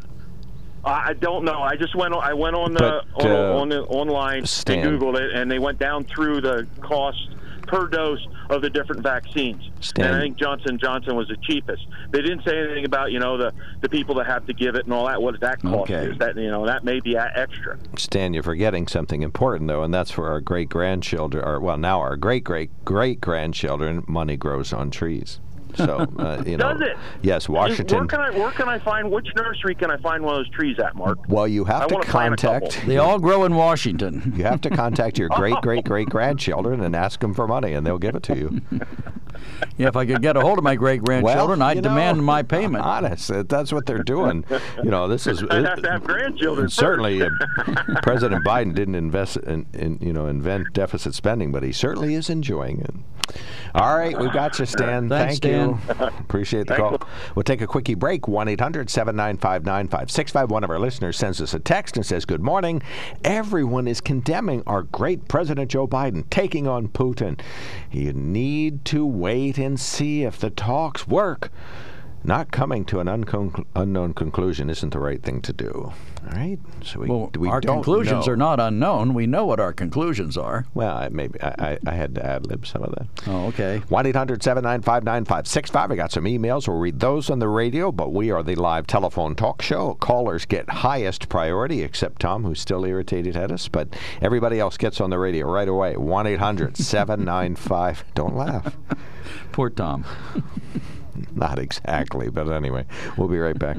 I I don't know. I just went. on- I went on the But, on, uh, on the online Stan- and Googled it, and they went down through the cost per dose of the different vaccines. Stan- And I think Johnson Johnson was the cheapest. They didn't say anything about you know the the people that have to give it and all that. What does that cost? Okay. Is that you know that may be extra. Stan, you're forgetting something important though, and that's for our great grandchildren, or well, now our great great great grandchildren. Money grows on trees. So uh, you know. Does it? Yes, Where Washington. can I where can I find which nursery can I find one of those trees at, Mark? Well, you have I to wanna plant a couple. contact. They all grow in Washington. You have to contact your <laughs> great great great grandchildren and ask them for money, and they'll give it to you. <laughs> Yeah, if I could get a hold of my great grandchildren, Well, I'd know, demand my payment. <laughs> Honest, that's what they're doing. You know, this is I have to have grandchildren. certainly uh, President Biden didn't invest in, in you know invent deficit spending, but he certainly is enjoying it. All right, we've got you, Stan. Thanks, Thank you. <laughs> Appreciate the call. We'll take a quickie break. 1 800 795 9565. One of our listeners sends us a text and says, Good morning. Everyone is condemning our great President Joe Biden taking on Putin. You need to wait and see if the talks work. Not coming to an uncon- unknown conclusion isn't the right thing to do. All right? So we, Well, we our conclusions know. are not unknown. We know what our conclusions are. Well, I, maybe I, I, I had to ad lib some of that. Oh, okay. 1 800 795 9565. I got some emails. We'll read those on the radio, but we are the live telephone talk show. Callers get highest priority, except Tom, who's still irritated at us, but everybody else gets on the radio right away. 1 800 795. Don't laugh. <laughs> Poor Tom. <laughs> Not exactly, but anyway, we'll be right back.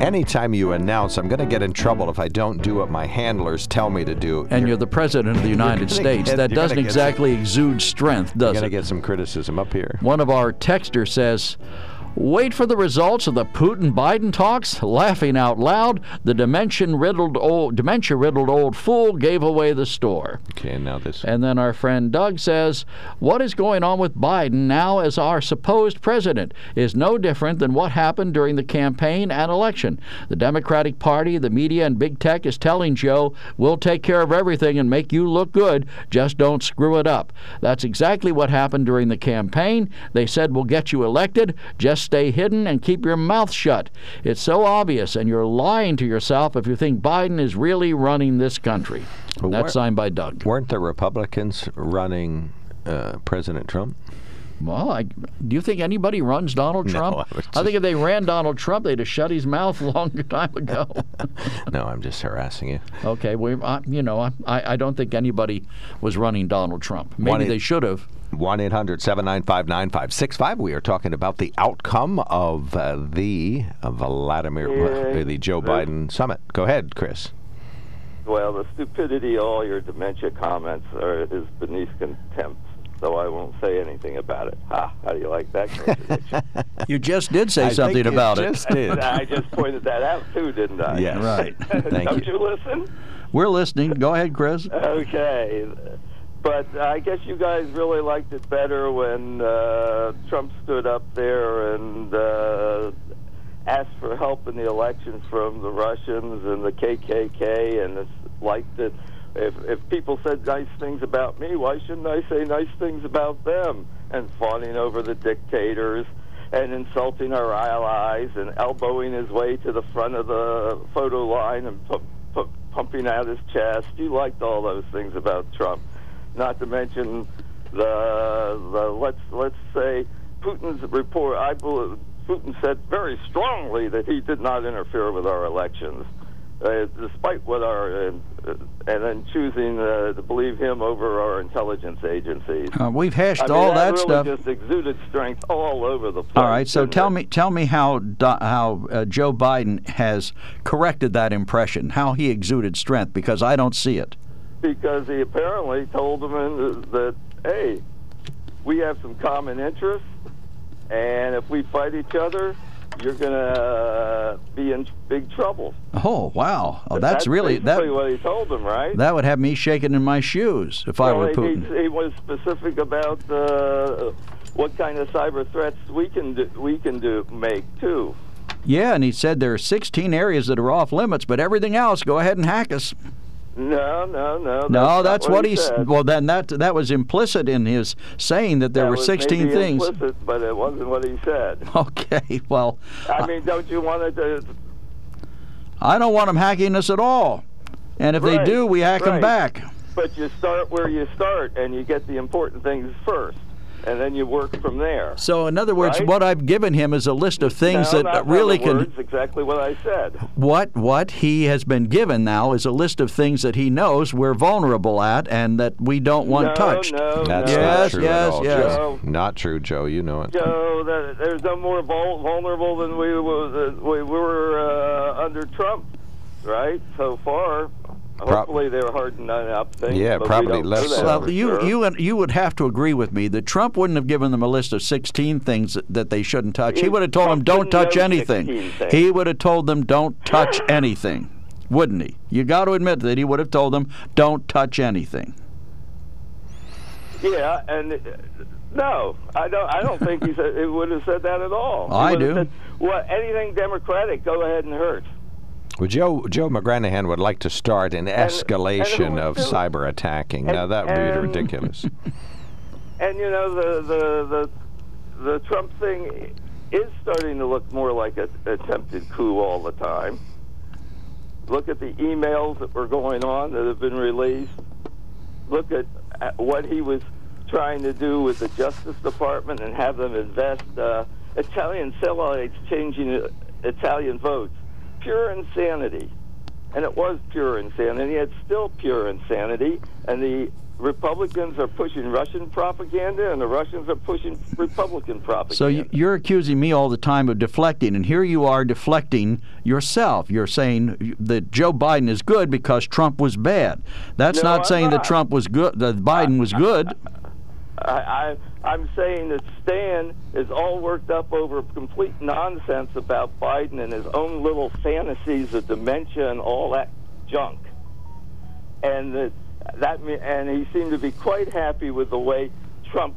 Anytime you announce, I'm going to get in trouble if I don't do what my handlers tell me to do. And you're the President of the United States. get- that doesn't get some- exactly exude strength, does it? You're going to get some criticism up here. One of our texters says, Wait for the results of the Putin Biden talks. Laughing out loud, the dementia riddled old dementia riddled old fool gave away the store. Okay, now this. And then our friend Doug says, What is going on with Biden now as our supposed president is no different than what happened during the campaign and election. The Democratic Party, the media, and big tech is telling Joe, We'll take care of everything and make you look good, just don't screw it up. That's exactly what happened during the campaign. They said, We'll get you elected, just stay hidden and keep your mouth shut. It's so obvious, and you're lying to yourself if you think Biden is really running this country. That's signed by Doug. Weren't the Republicans running uh, President Trump? Well, I, do you think anybody runs Donald No, Trump? I was I think if they ran Donald Trump, they'd have shut his mouth a long <laughs> time ago. No, I'm just harassing you. okay, we, I, you know, I, I don't think anybody was running Donald Trump. Maybe One- they should have. 1 800 795 9565. We are talking about the outcome of uh, the uh, Vladimir, uh, the Joe Biden summit. Go ahead, Chris. well, the stupidity all your dementia comments are, is beneath contempt. So I won't say anything about it. Ha! How do you like that contradiction? <laughs> You just did say I something think you about just it. did. <laughs> I just pointed that out too, didn't I? Yeah, Right. <laughs> Thank Don't you. you listen? We're listening. Go ahead, Chris. Okay. But I guess you guys really liked it better when uh, Trump stood up there and uh, asked for help in the election from the Russians and the KKK, and it's liked it. If, if people said nice things about me, why shouldn't I say nice things about them? And fawning over the dictators and insulting our allies and elbowing his way to the front of the photo line and pu- pu- pumping out his chest. You liked all those things about Trump. Not to mention the the let's let's say Putin's report. I believe Putin said very strongly that he did not interfere with our elections, uh, despite what our uh, uh, and then choosing uh, to believe him over our intelligence agencies. Uh, we've hashed I mean, all that, really stuff. just exuded strength all over the place. All right, so tell it? me, tell me how how uh, Joe Biden has corrected that impression, how he exuded strength, because I don't see it. because he apparently told them that hey, we have some common interests, and if we fight each other, you're going to uh, be in big trouble. Oh wow, oh, that's, really that what he told them, right? that would have me shaking in my shoes if I were Putin. He, he was specific about uh, what kind of cyber threats we can do, we can do make too. Yeah, and he said there are 16 areas that are off limits, but everything else, go ahead and hack us. No, no, no. no, that's what, he. s- said. Well, then that that was implicit in his saying that there That were was 16 maybe things. implicit, but it wasn't what he said. <laughs> Okay, well, I mean, don't you want to? I don't want them hacking us at all. And if they do, we hack them back. But you start where you start, and you get the important things first, and then you work from there. So, in other words, Right? what I've given him is a list of things no, that not really other can. Words, exactly what I said. What what he has been given now is a list of things that he knows we're vulnerable at and that we don't want no, touched. No, That's no. not Yes, true yes, at all, yes. Joe. Not true, Joe. You know it. Joe, that, there's no more vul- vulnerable than we were, we were uh, under Trump, right? So far, hopefully they're hardening up things. Yeah, but probably less so. Well, you sure. you and you would have to agree with me that Trump wouldn't have given them a list of 16 things that, that they shouldn't touch. He He- would have told them don't touch anything. He would have told them don't touch <laughs> anything, wouldn't he? You got to admit that he would have told them don't touch anything. Yeah, and uh, no, I don't. I don't think he said <laughs> it would have said that at all. He I do. Said, well, anything Democratic, go ahead and hurt. Well, Joe Joe McGranahan would like to start an escalation and who of cyber attacking. now that would be ridiculous. <laughs> And you know the the the the Trump thing is starting to look more like an attempted coup all the time. Look at the emails that were going on that have been released. Look at at what he was trying to do with the Justice Department and have them invest uh, Italian satellites changing uh, Italian votes. Pure insanity. And it was pure insanity. It's still pure insanity. And the Republicans are pushing Russian propaganda, and the Russians are pushing Republican <laughs> propaganda. So you- you're accusing me all the time of deflecting, and here you are deflecting yourself. You're saying that Joe Biden is good because Trump was bad. That's No, not I'm saying that. Trump was good. That Biden was good. I, I, I'm saying that Stan is all worked up over complete nonsense about Biden and his own little fantasies of dementia and all that junk. And that, that and he seemed to be quite happy with the way Trump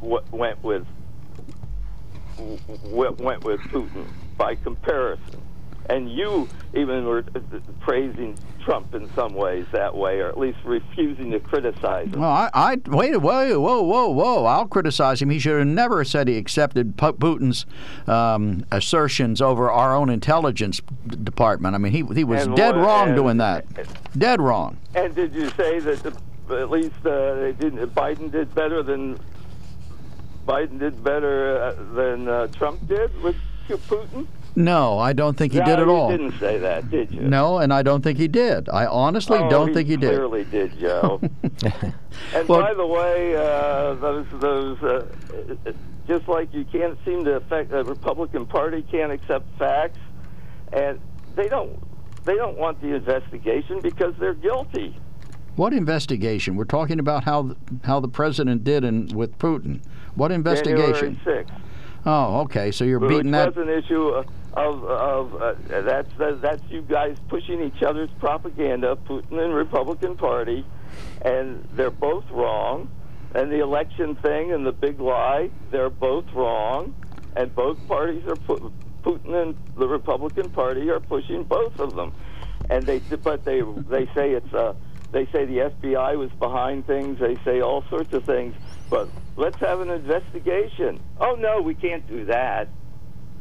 w- went with w- went with Putin by comparison. And you even were praising Trump in some ways that way, or at least refusing to criticize him. Well, I, I wait, whoa, whoa, whoa, whoa! I'll criticize him. He should have never said he accepted Putin's um, assertions over our own intelligence department. I mean, he he was And dead what- wrong and- doing that. Dead wrong. And did you say that the, at least uh, they didn't, Biden did better than Biden did better uh, than uh, Trump did with Putin? No, I don't think he no, did at you all. didn't say that, did you? No, and I don't think he did. I honestly Oh, don't think he did. Clearly did, Joe. <laughs> and Well- by the way, uh, those those uh, just like you can't seem to affect the Republican Party can't accept facts, and they don't. they don't want the investigation because they're guilty. What investigation? We're talking about how the, how the president did in, with Putin. What investigation? January 6th. Oh, okay. So you're beating that. was an issue of of, of uh, that's that's you guys pushing each other's propaganda, Putin and Republican Party, and they're both wrong. And the election thing and the big lie, they're both wrong, and both parties are pu- Putin and the Republican Party are pushing both of them, and they but they they say it's uh they say the FBI was behind things. They say all sorts of things, but let's have an investigation. Oh no, we can't do that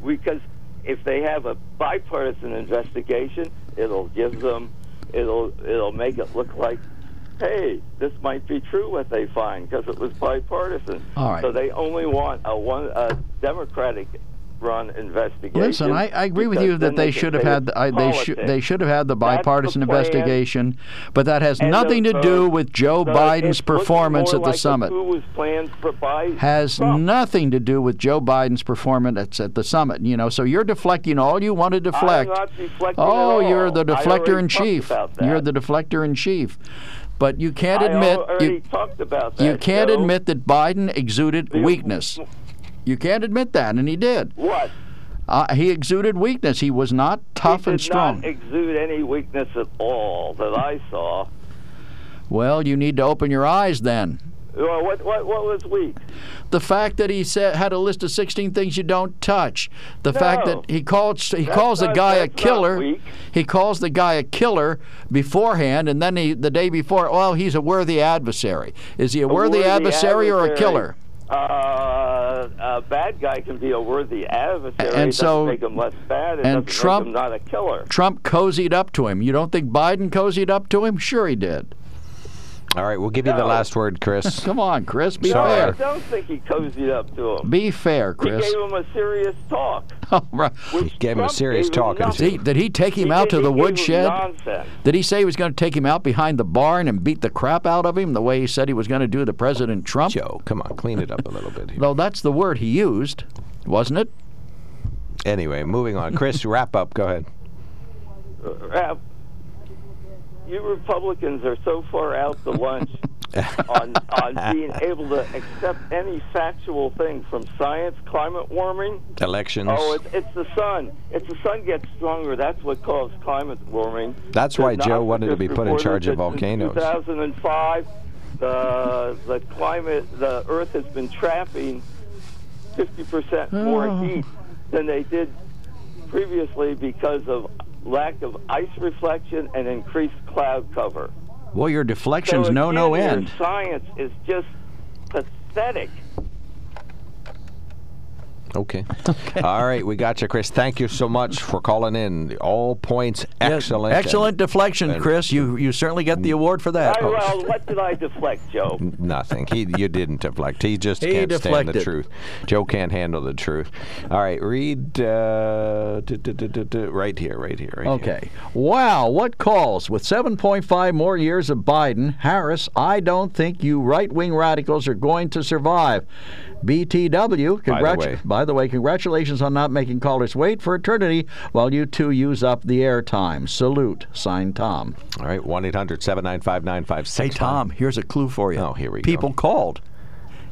because if they have a bipartisan investigation, it'll give them, it'll it'll make it look like, hey, this might be true what they find because it was bipartisan. All right. So they only want a one a Democratic run investigation. Listen, I, I agree with you that they, can should have had it's I, they should they should have had the That's the bipartisan investigation, but that has And nothing the- to do the- with Joe the- Biden's performance at the like summit. coup was planned for Biden. Has nothing to do with Joe Biden's performance at, the summit. You know, so you're deflecting all you want to deflect. I'm not deflecting oh, you're the deflector in chief. You're the deflector in chief. But you can't admit you, talked about that. you can't Joe. admit that Biden exuded The- weakness. You can't admit that, and he did. What? Uh, he exuded weakness. He was not tough and strong. he did not exude any weakness at all that I saw. Well, you need to open your eyes then. Well, what what what was weak? The fact that he said had a list of 16 things you don't touch. The fact that he called he calls the guy a killer. He calls the guy a killer beforehand, and then he, the day before, well, he's a worthy adversary. Is he a, worthy, worthy adversary, or a killer? Uh, a bad guy can be a worthy adversary. And so- make him less bad. It and Trump- not a killer. Trump cozied up to him. You don't think Biden cozied up to him? Sure, he did. All right, we'll give you the last word, Chris. <laughs> Come on, Chris. Be fair. I don't think he cozied up to him. Be fair, Chris. He gave him a serious talk. <laughs> Oh, right. He gave him a serious talk. Did he, did he take him He out did- to the he gave him woodshed? Did he say he was going to take him out behind the barn and beat the crap out of him the way he said he was going to do to President Trump? Joe, come on, clean it up a little bit here. Well, that's the word he used, wasn't it? Anyway, moving on. Chris, <laughs> wrap up. Go ahead. Uh, you Republicans are so far out to lunch <laughs> on on being able to accept any factual thing from science, climate warming. Elections. Oh, it's, it's the sun. It's the sun gets stronger. That's what caused climate warming. That's why Joe wanted to be put in charge of volcanoes. In 2005, the the climate, the Earth has been trapping 50% more Oh. heat than they did previously because of lack of ice reflection and increased cloud cover. Well, your deflections so know no again, your end. Science is just pathetic. <laughs> Okay. All right, we got you, Chris. Thank you so much for calling in. All points excellent. Excellent deflection, and- Chris. You you certainly get the award for that. I, well, what did I deflect, Joe? Nothing. He, you didn't deflect. He just He can't stand the truth. Joe can't handle the truth. All right, read uh, here, right here, right here. Okay. Wow, what calls? With 7.5 more years of Biden, Harris, I don't think you right wing radicals are going to survive. BTW, By the way. by the way, congratulations on not making callers wait for eternity while you two use up the airtime. Salute. Signed Tom. All right, 1 800 795 9565. Hey, Tom, here's a clue for you. Oh, here we go. People called.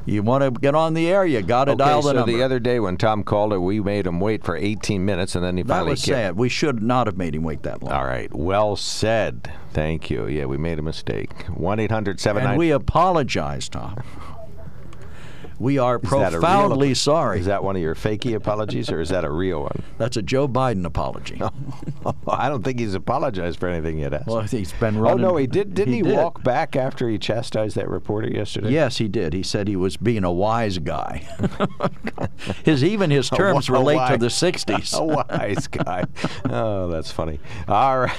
You want to get on the air, you got to Okay, dial the so number. the other day when Tom called it, we made him wait for 18 minutes, and then he that finally was came. sad. We should not have made him wait that long. All right, well said. Thank you. Yeah, we made a mistake. 1 800 And 795 we apologize, Tom. We are Is a real- profoundly sorry. Is that one of your fakey apologies, or is that a real one? <laughs> That's a Joe Biden apology. <laughs> I don't think he's apologized for anything yet. Well, he's been oh no, he did. Didn't he, did. walk back after he chastised that reporter yesterday? Yes, he did. He said he was being a wise guy. <laughs> his even his terms A relate to wise- the '60s. A wise guy. Oh, that's funny. All right.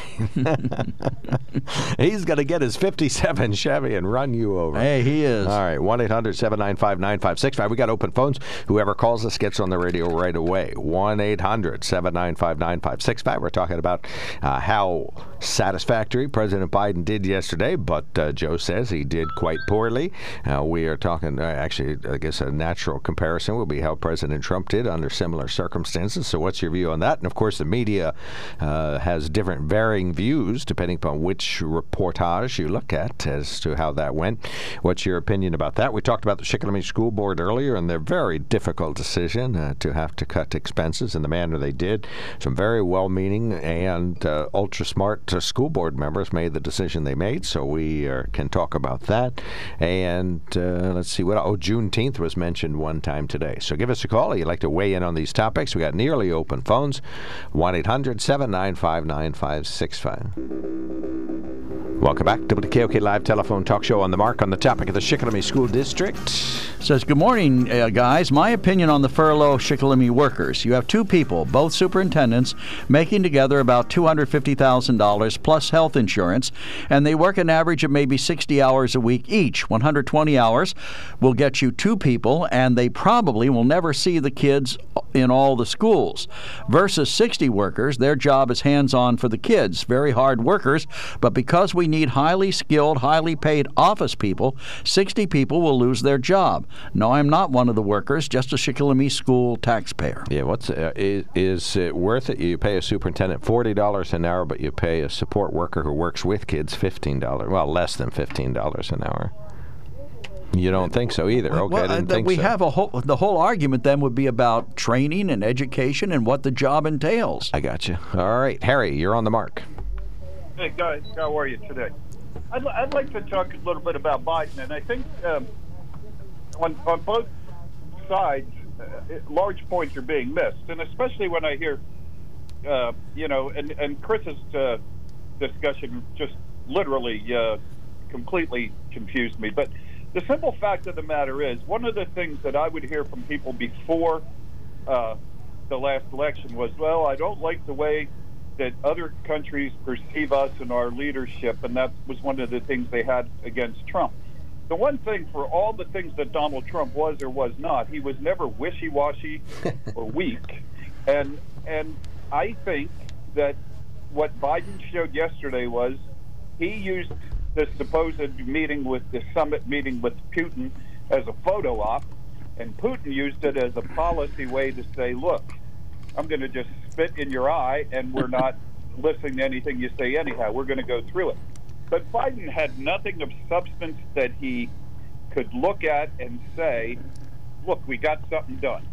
He's going to get his 57 Chevy and run you over. Hey, he is. All right. 1 800 795 9565. We got open phones. Whoever calls us gets on the radio right away. 1 800 795 9565. We're talking about uh, how satisfactory President Biden did yesterday, but uh, Joe says he did quite poorly. Uh, we are talking, uh, actually, I guess a natural comparison will be how President Trump did under similar circumstances. So, what's your view on that? And of course, the media uh, has different varying views depending upon which reportage you look at as to how that went. What's your opinion about that? We talked about the Shikellamy School Board earlier and their very difficult decision uh, to have to cut expenses in the manner they did. Some very well meaning and uh, ultra smart uh, school board members made the decision they made, so we uh, can talk about that. And uh, let's see what. Oh, Juneteenth was mentioned one time today. So give us a call. If You'd like to weigh in on these topics. We got nearly open phones 1 800 795 9565. Welcome back to the KOK Live Telephone Talk Show on the Mark on the topic of the Shikellamy School District. Says, morning, uh, guys. My opinion on the furlough Shikellamy workers. You have two people, both superintendents, making together about $250,000 plus health insurance, and they work an average of maybe 60 hours a week each. 120 hours will get you two people, and they probably will never see the kids in all the schools. Versus 60 workers, their job is hands on for the kids. Very hard workers, but because we need highly skilled, highly paid office people, 60 people will lose their job. No, I'm not one of the workers, just a Shikellamy school taxpayer. Yeah, what's uh, is, is it worth it? You pay a superintendent forty dollars an hour, but you pay a support worker who works with kids fifteen dollars. Well, less than fifteen dollars an hour. You don't think so either? Okay, well, I didn't uh, think we so. have a whole. The whole argument then would be about training and education and what the job entails. I got you. All right, Harry, you're on the mark. Hey guys, how are you today? I'd, I'd like to talk a little bit about Biden, and I think um, on on both sides, uh, large points are being missed, and especially when I hear, uh, you know, and and Chris's uh, discussion just literally uh, completely confused me. But the simple fact of the matter is, one of the things that I would hear from people before uh, the last election was, well, I don't like the way that other countries perceive us and our leadership, and that was one of the things they had against Trump. The one thing for all the things that Donald Trump was or was not, he was never wishy-washy <laughs> or weak, and and I think that what Biden showed yesterday was he used the supposed meeting with the summit meeting with Putin as a photo op, and Putin used it as a policy way to say, look, I'm going to just spit in your eye, and we're not <laughs> listening to anything you say anyhow. We're going to go through it. But Biden had nothing of substance that he could look at and say, look, we got something done.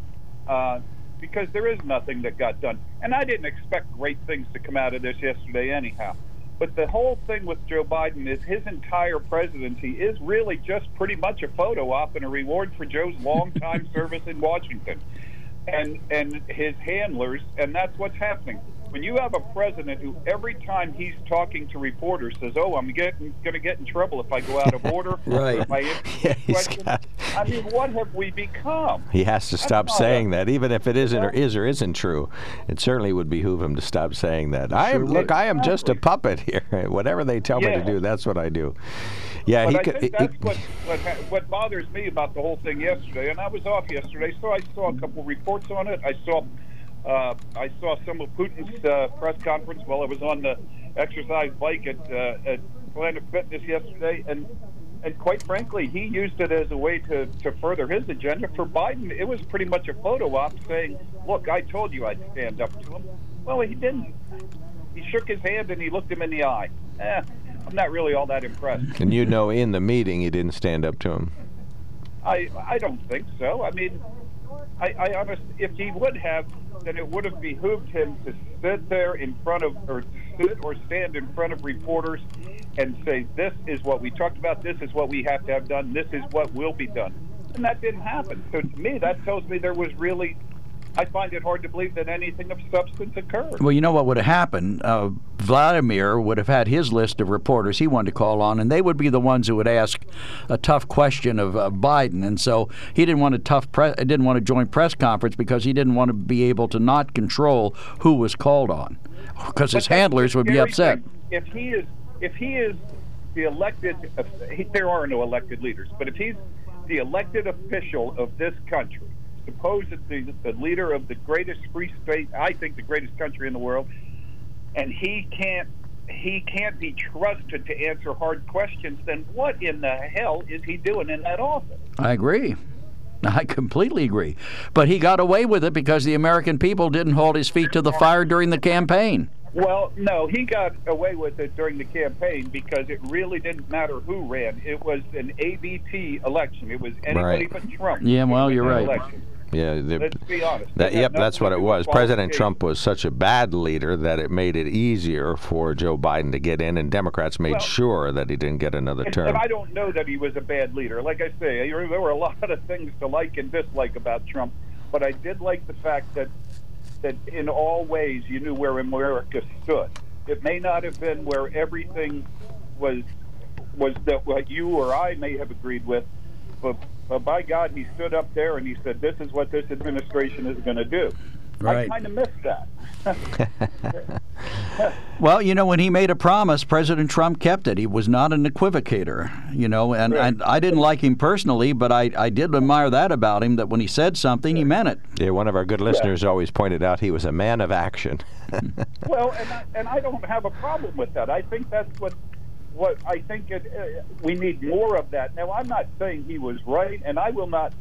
Uh, because there is nothing that got done. And I didn't expect great things to come out of this yesterday, anyhow. But the whole thing with Joe Biden is his entire presidency is really just pretty much a photo op and a reward for Joe's long time <laughs> service in Washington and and his handlers, and that's what's happening. When you have a president who every time he's talking to reporters says, "Oh, I'm getting going to get in trouble if I go out of <laughs> order," Right. If I <laughs> Yeah, he's got- I mean, what have we become? He has to That's stop saying a- that, even if it isn't or is or isn't true. It certainly would behoove him to stop saying that. I am, Sure look. I am just a puppet here. <laughs> Whatever they tell me to do, that's what I do. Yeah, but he I could. think he- what, what what bothers me about the whole thing yesterday. And I was off yesterday, so I saw a couple reports on it. I saw uh, I saw some of Putin's uh, press conference while I was on the exercise bike at uh, at Planet Fitness yesterday, and and quite frankly, he used it as a way to, to further his agenda. For Biden, it was pretty much a photo op saying, "Look, I told you I'd stand up to him." Well, he didn't. He shook his hand and he looked him in the eye. Eh, I'm not really all that impressed. and you know, in the meeting, he didn't stand up to him. I I don't think so. I mean, I, I honest if he would have, then it would have behooved him to sit there in front of or sit or stand in front of reporters and say, "This is what we talked about. This is what we have to have done. This is what will be done." And that didn't happen. So to me, that tells me there was really. I find it hard to believe that anything of substance occurred. Well, you know what would have happened? Uh, Vladimir would have had his list of reporters he wanted to call on, and they would be the ones who would ask a tough question of uh, Biden. And so he didn't want a tough press, didn't want to join press conference because he didn't want to be able to not control who was called on, because his handlers would be upset. thing. If he is, if he is the elected, he, there are no elected leaders, but if he's the elected official of this country, supposedly the leader of the greatest free state, I think the greatest country in the world, and he can't he can't be trusted to answer hard questions, then what in the hell is he doing in that office? I agree. I completely agree. But he got away with it because the American people didn't hold his feet to the fire during the campaign. Well, no, he got away with it during the campaign because it really didn't matter who ran. It was an ABT election. It was anybody Right. but Trump. Yeah, well, you're right. election. Yeah, the, Let's be honest. That, yep, nothing that's what it was. President. Trump was such a bad leader that it made it easier for Joe Biden to get in, and Democrats made Well- sure that he didn't get another And, term. and I don't know that he was a bad leader. Like I say, there were a lot of things to like and dislike about Trump, but I did like the fact that that in all ways you knew where America stood. It may not have been where everything was was that what you or I may have agreed with, but, but by God, he stood up there and he said, "This is what this administration is going to do." Right. I kind of missed that. <laughs> Well, you know, when he made a promise, President Trump kept it. He was not an equivocator, you know, and, and I didn't like him personally, but I, I did admire that about him, that when he said something, he meant it. yeah, one of our good listeners always pointed out he was a man of action. <laughs> Well, and I, and I don't have a problem with that. I think that's what what I think it, uh, we need more of that. Now, I'm not saying he was right, and I will not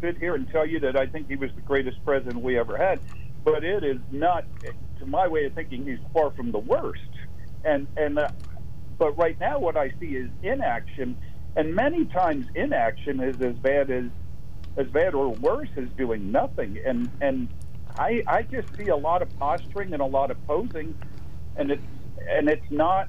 sit here and tell you that I think he was the greatest president we ever had. But it is not, to my way of thinking, he's far from the worst. And and uh, but right now, what I see is inaction, and many times inaction is as bad as as bad or worse as doing nothing. And and I I just see a lot of posturing and a lot of posing, and it's and it's not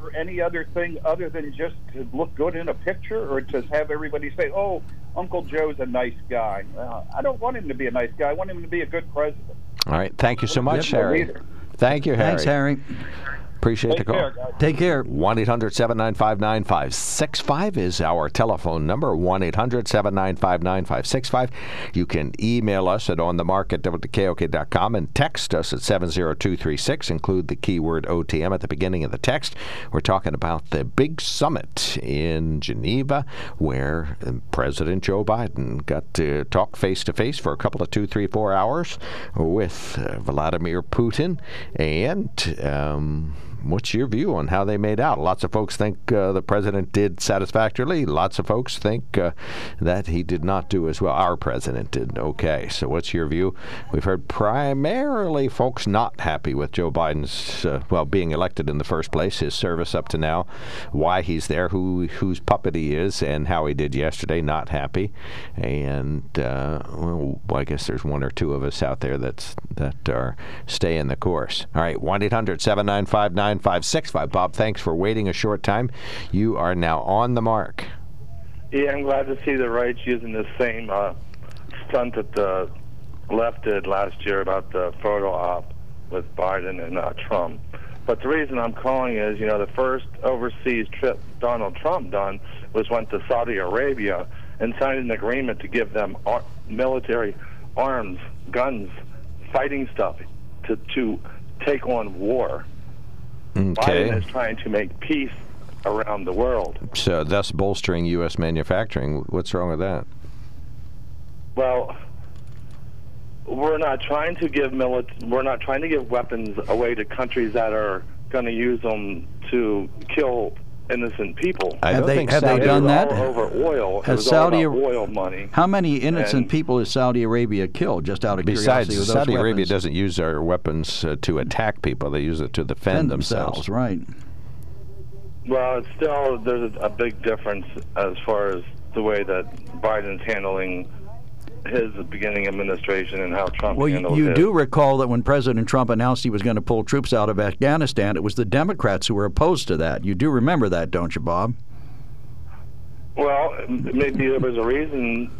for any other thing other than just to look good in a picture or to have everybody say, "Oh, Uncle Joe's a nice guy." Well, I don't want him to be a nice guy. I want him to be a good president. All right, thank you so much, Yep. Harry. Thank you, Harry. Thanks, Harry. Appreciate Take the call. care. Take care. 1 800 795 9565 is our telephone number. 1 800 795 9565. You can email us at onthemark at WKOK.com and text us at 70236. Include the keyword OTM at the beginning of the text. We're talking about the big summit in Geneva where President Joe Biden got to talk face to face for a couple of two, three, four hours with uh, Vladimir Putin. And. Um, What's your view on how they made out? Lots of folks think uh, the president did satisfactorily. Lots of folks think uh, that he did not do as well. Our president did okay. So, what's your view? We've heard primarily folks not happy with Joe Biden's uh, well being elected in the first place, his service up to now, why he's there, who whose puppet he is, and how he did yesterday. Not happy, and uh, well, I guess there's one or two of us out there that's that are staying the course. All right, one 795 9565 Bob, thanks for waiting a short time. You are now on the mark. Yeah, I'm glad to see the right's using the same uh, stunt that the left did last year about the photo op with Biden and uh, Trump. But the reason I'm calling is, you know, the first overseas trip Donald Trump done was went to Saudi Arabia and signed an agreement to give them ar- military arms, guns, fighting stuff to to take on war. Okay. Biden is trying to make peace around the world. So, thus bolstering U.S. manufacturing. What's wrong with that? Well, we're not trying to give milit- we're not trying to give weapons away to countries that are going to use them to kill innocent people. I Have they- think have they Saudi- It done that? over oil. Has it was all Saudi- oil money. How many innocent people has Saudi Arabia killed, just out of Besides, curiosity? with those Saudi Arabia doesn't use their weapons uh, to attack people; they use it to defend, defend themselves, right? Well, it's still there's a, a big difference as far as the way that Biden's handling his beginning administration and how Trump Well, you, handled you his. do recall that when President Trump announced he was going to pull troops out of Afghanistan, it was the Democrats who were opposed to that. You do remember that, don't you, Bob? Well, maybe there was a reason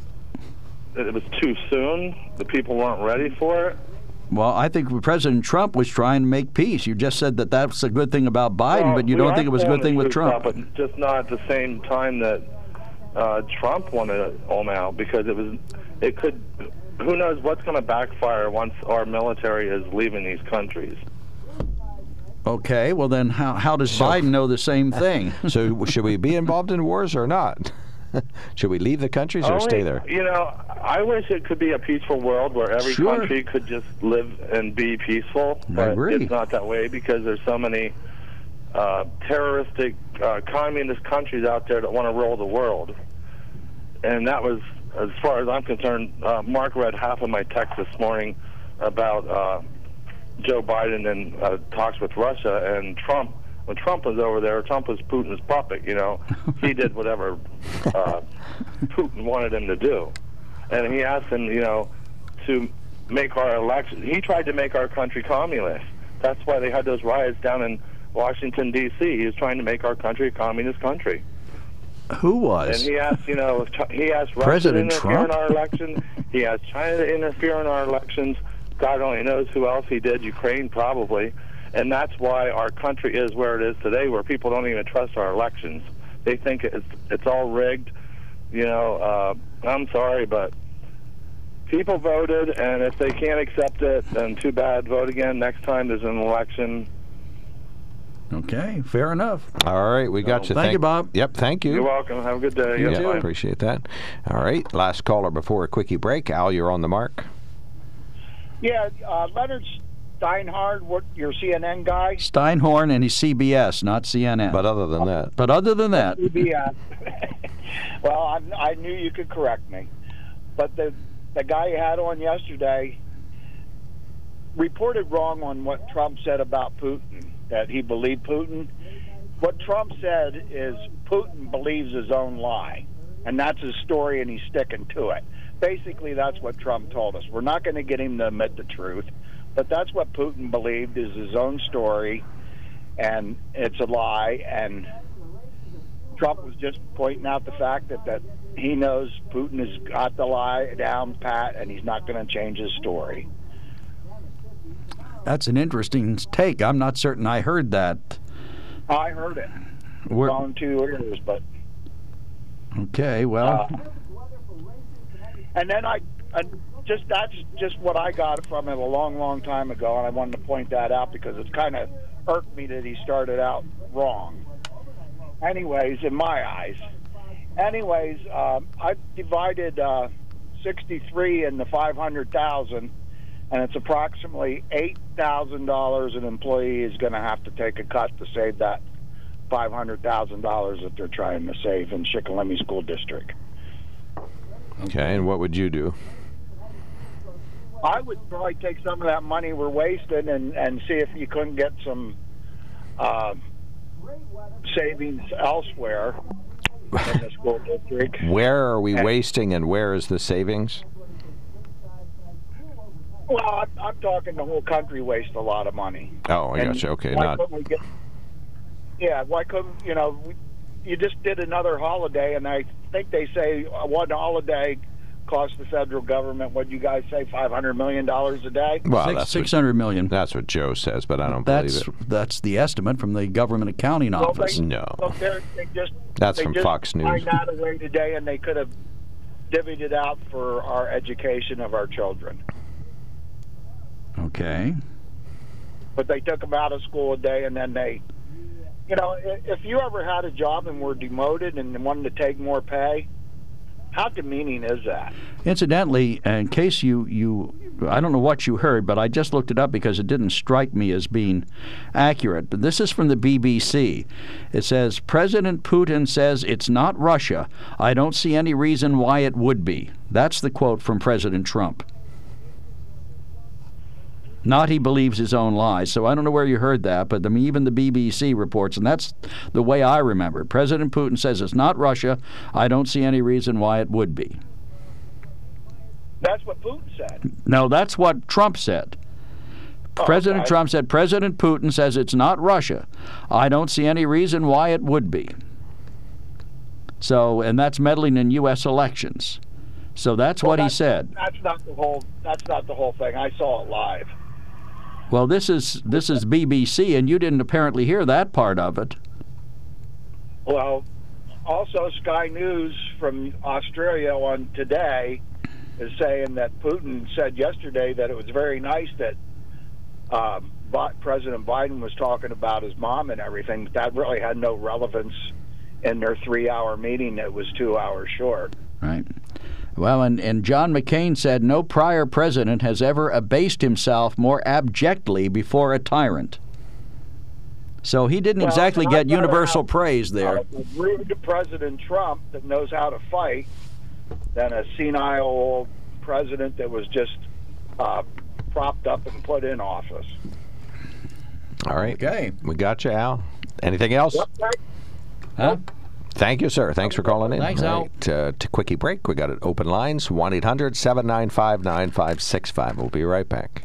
that it was too soon. The people weren't ready for it. Well, I think President Trump was trying to make peace. You just said that that's a good thing about Biden, Well, but you don't think it was a good thing with Trump. but just not at the same time that uh, Trump wanted all out because it was it could. Who knows what's going to backfire once our military is leaving these countries? Okay, well then, how how does Biden know the same <laughs> thing? so, should we be involved in wars or not? <laughs> Should we leave the countries or Only- stay there? You know, I wish it could be a peaceful world where every Sure. country could just live and be peaceful. I But agree. it's not that way because there's so many uh, terroristic uh, communist countries out there that want to rule the world. And that was, as far as I'm concerned, uh, Mark read half of my text this morning about uh, Joe Biden and uh, talks with Russia and Trump. When Trump was over there, Trump was Putin's puppet. You know, he <laughs> did whatever uh, Putin wanted him to do, and he asked him, you know, to make our election. He tried to make our country communist. That's why they had those riots down in Washington D.C. He was trying to make our country a communist country. Who was? And he asked, you know, <laughs> he asked Russia President to interfere Trump? in our election. he asked China to interfere in our elections. God only knows who else he did. Ukraine probably. And that's why our country is where it is today, where people don't even trust our elections. They think it's it's all rigged. You know, uh, I'm sorry, but people voted, and if they can't accept it, then too bad. Vote again next time there's an election. Okay, fair enough. All right, we got you. Thank you, Bob. Yep, thank you. You're welcome. Have a good day. Yeah, Yeah, bye. appreciate that. All right, last caller before a quickie break. Al, you're on the mark. Yeah, uh, Leonard Steinhard, what your CNN guy? Steinhorn and he's CBS, not CNN. But other than that, but other than that, CBS. <laughs> well, I, I knew you could correct me, but the the guy you had on yesterday reported wrong on what Trump said about Putin. That he believed Putin. What Trump said is Putin believes his own lie, and that's his story, and he's sticking to it. Basically, that's what Trump told us. We're not going to get him to admit the truth, but that's what Putin believed is his own story, and it's a lie. And Trump was just pointing out the fact that, that he knows Putin has got the lie down pat, and he's not going to change his story. That's an interesting take. I'm not certain I heard that. I heard it. We're- on two ears, but Okay, well, Uh, and then I, I just that's just what I got from him a long, long time ago, and I wanted to point that out because it's kind of irked me that he started out wrong. Anyways, in my eyes. Anyways, um, I divided uh, 63 the 500,000, and it's approximately eight thousand dollars an employee is going to have to take a cut to save that five hundred thousand dollars that they're trying to save in Shikellamy School District. okay, and what would you do? I would probably take some of that money we're wasting and and see if you couldn't get some uh, savings elsewhere in the school district. Where are we And- wasting, and where is the savings? Well, I'm, I'm talking the whole country wastes a lot of money. Oh, I And gotcha. Okay, why not couldn't we get? Yeah, why couldn't you know? We, you just did another holiday, and I think they say uh, one holiday cost the federal government. What do you guys say, five hundred million dollars a day? well, Six- that's 600 million. That's what Joe says, but I don't that's believe it. that's the estimate from the government accounting Well, office. they- No. well, they're- just That's they from just Fox News. Find out away today, and they could have divvied it out for our education of our children. Okay. But they took them out of school a day, and then they, you know, if you ever had a job and were demoted and wanted to take more pay, how demeaning is that? Incidentally, in case you, you, I don't know what you heard, but I just looked it up because it didn't strike me as being accurate. But this is from the BBC. It says President Putin says it's not Russia. I don't see any reason why it would be. That's the quote from President Trump. Not he believes his own lies. So I don't know where you heard that, but I mean, even the BBC reports, and that's the way I remember. President Putin says it's not Russia. I don't see any reason why it would be. That's what Putin said. No, that's what Trump said. Oh, President okay. Trump said President Putin says it's not Russia. I don't see any reason why it would be. So, and that's meddling in U.S. elections. So that's Well, what he said. That's not the whole. That's not the whole thing. I saw it live. Well, this is this is BBC, and you didn't apparently hear that part of it. Well, also Sky News from Australia on today is saying that Putin said yesterday that it was very nice that um, President Biden was talking about his mom and everything. That really had no relevance in their three-hour meeting It was two hours short. Right. Well, and, and John McCain said no prior president has ever abased himself more abjectly before a tyrant. So he didn't Well, exactly get universal have, praise there. uh, a rude President Trump that knows how to fight than a senile old president that was just uh, propped up and put in office. All right. Okay. We got you, Al. Anything else? Huh? Thank you, sir. Thanks for calling in. Thanks, Al. right, uh, to quickie break, we got it open lines 1 800 795 9565. We'll be right back.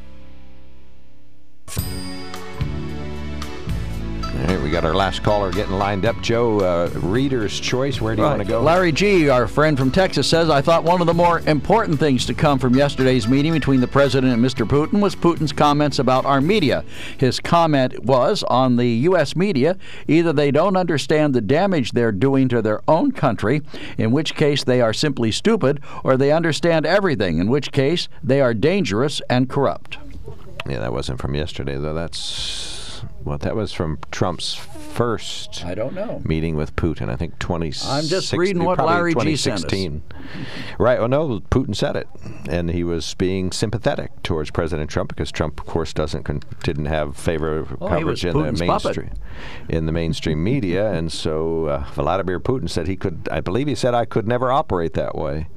All right, we got our last caller getting lined up. Joe, uh, reader's choice. Where do you want to go? Larry G., our friend from Texas, says I thought one of the more important things to come from yesterday's meeting between the president and Mr. Putin was Putin's comments about our media. His comment was on the U.S. media either they don't understand the damage they're doing to their own country, in which case they are simply stupid, or they understand everything, in which case they are dangerous and corrupt. Yeah, that wasn't from yesterday, though. That's what that was from Trump's first. I don't know. Meeting with Putin. I think 20. I'm just reading what Larry G. sent us. 2016. Right. Well, no, Putin said it, and he was being sympathetic towards President Trump because Trump, of course, doesn't con- didn't have favor Oh, coverage in Putin's the puppet. mainstream in the mainstream media, and so uh, Vladimir Putin said he could. I believe he said I could never operate that way.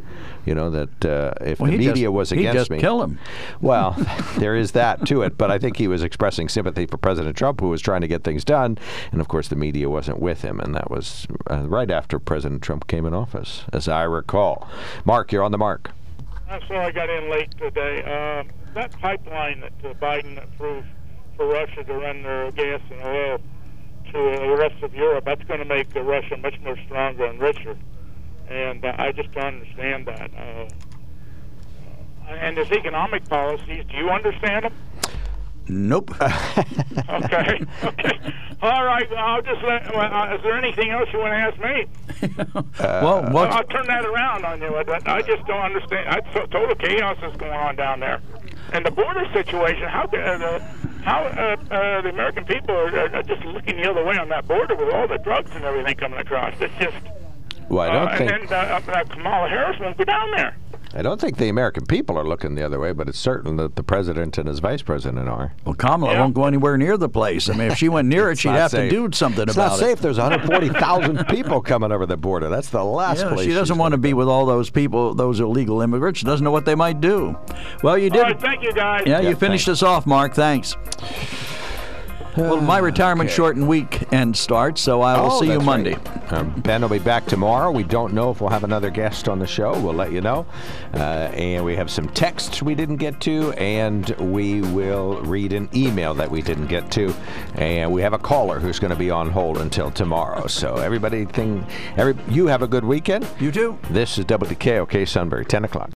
You know that uh, if Well, the media just- was against just me, kill him. Well, <laughs> there is that to it, but I think he was expressing sympathy for President Trump, who was trying to get things done, and of course the media wasn't with him, and that was uh, right after President Trump came in office, as I recall. Mark, you're on the mark. I'm sorry I got in late today. Uh, that pipeline that uh, Biden approved for Russia to run their gas and oil to uh, the rest of Europe, that's going to make uh, Russia much more stronger and richer. And uh, I just don't understand that. Uh, and his economic policies, do you understand them? Nope. <laughs> Okay. <laughs> okay. All right. Well, I'll just let. Well, uh, is there anything else you want to ask me? <laughs> well, what? I'll turn that around on you. But I just don't understand. I, so, total chaos is going on down there, and the border situation. How can uh, how uh, uh, the American people are, are just looking the other way on that border with all the drugs and everything coming across? It's just. Well, I don't uh, think And then uh, uh, Kamala Harris won't go down there. I don't think the American people are looking the other way, but it's certain that the president and his vice president are. Well, Kamala won't go anywhere near the place. I mean, if she went near <laughs> it, she'd have safe. to do something it's about not it. safe. There's 140,000 <laughs> people coming over the border. That's the last Yeah, place. she doesn't want to be with all those people, those illegal immigrants. She doesn't know what they might do. Well, you did. All right. Thank you, guys. Yeah, you finished us off, Mark. Thanks. Well, my retirement Okay. shortened weekend starts, so I will Oh, see you Monday. right. Um, ben will be back tomorrow. We don't know if we'll have another guest on the show. We'll let you know. Uh, and we have some texts we didn't get to, and we will read an email that we didn't get to. And we have a caller who's going to be on hold until tomorrow. So everybody, thing, every you have a good weekend. You too. This is WKOK Sunbury, 10 o'clock.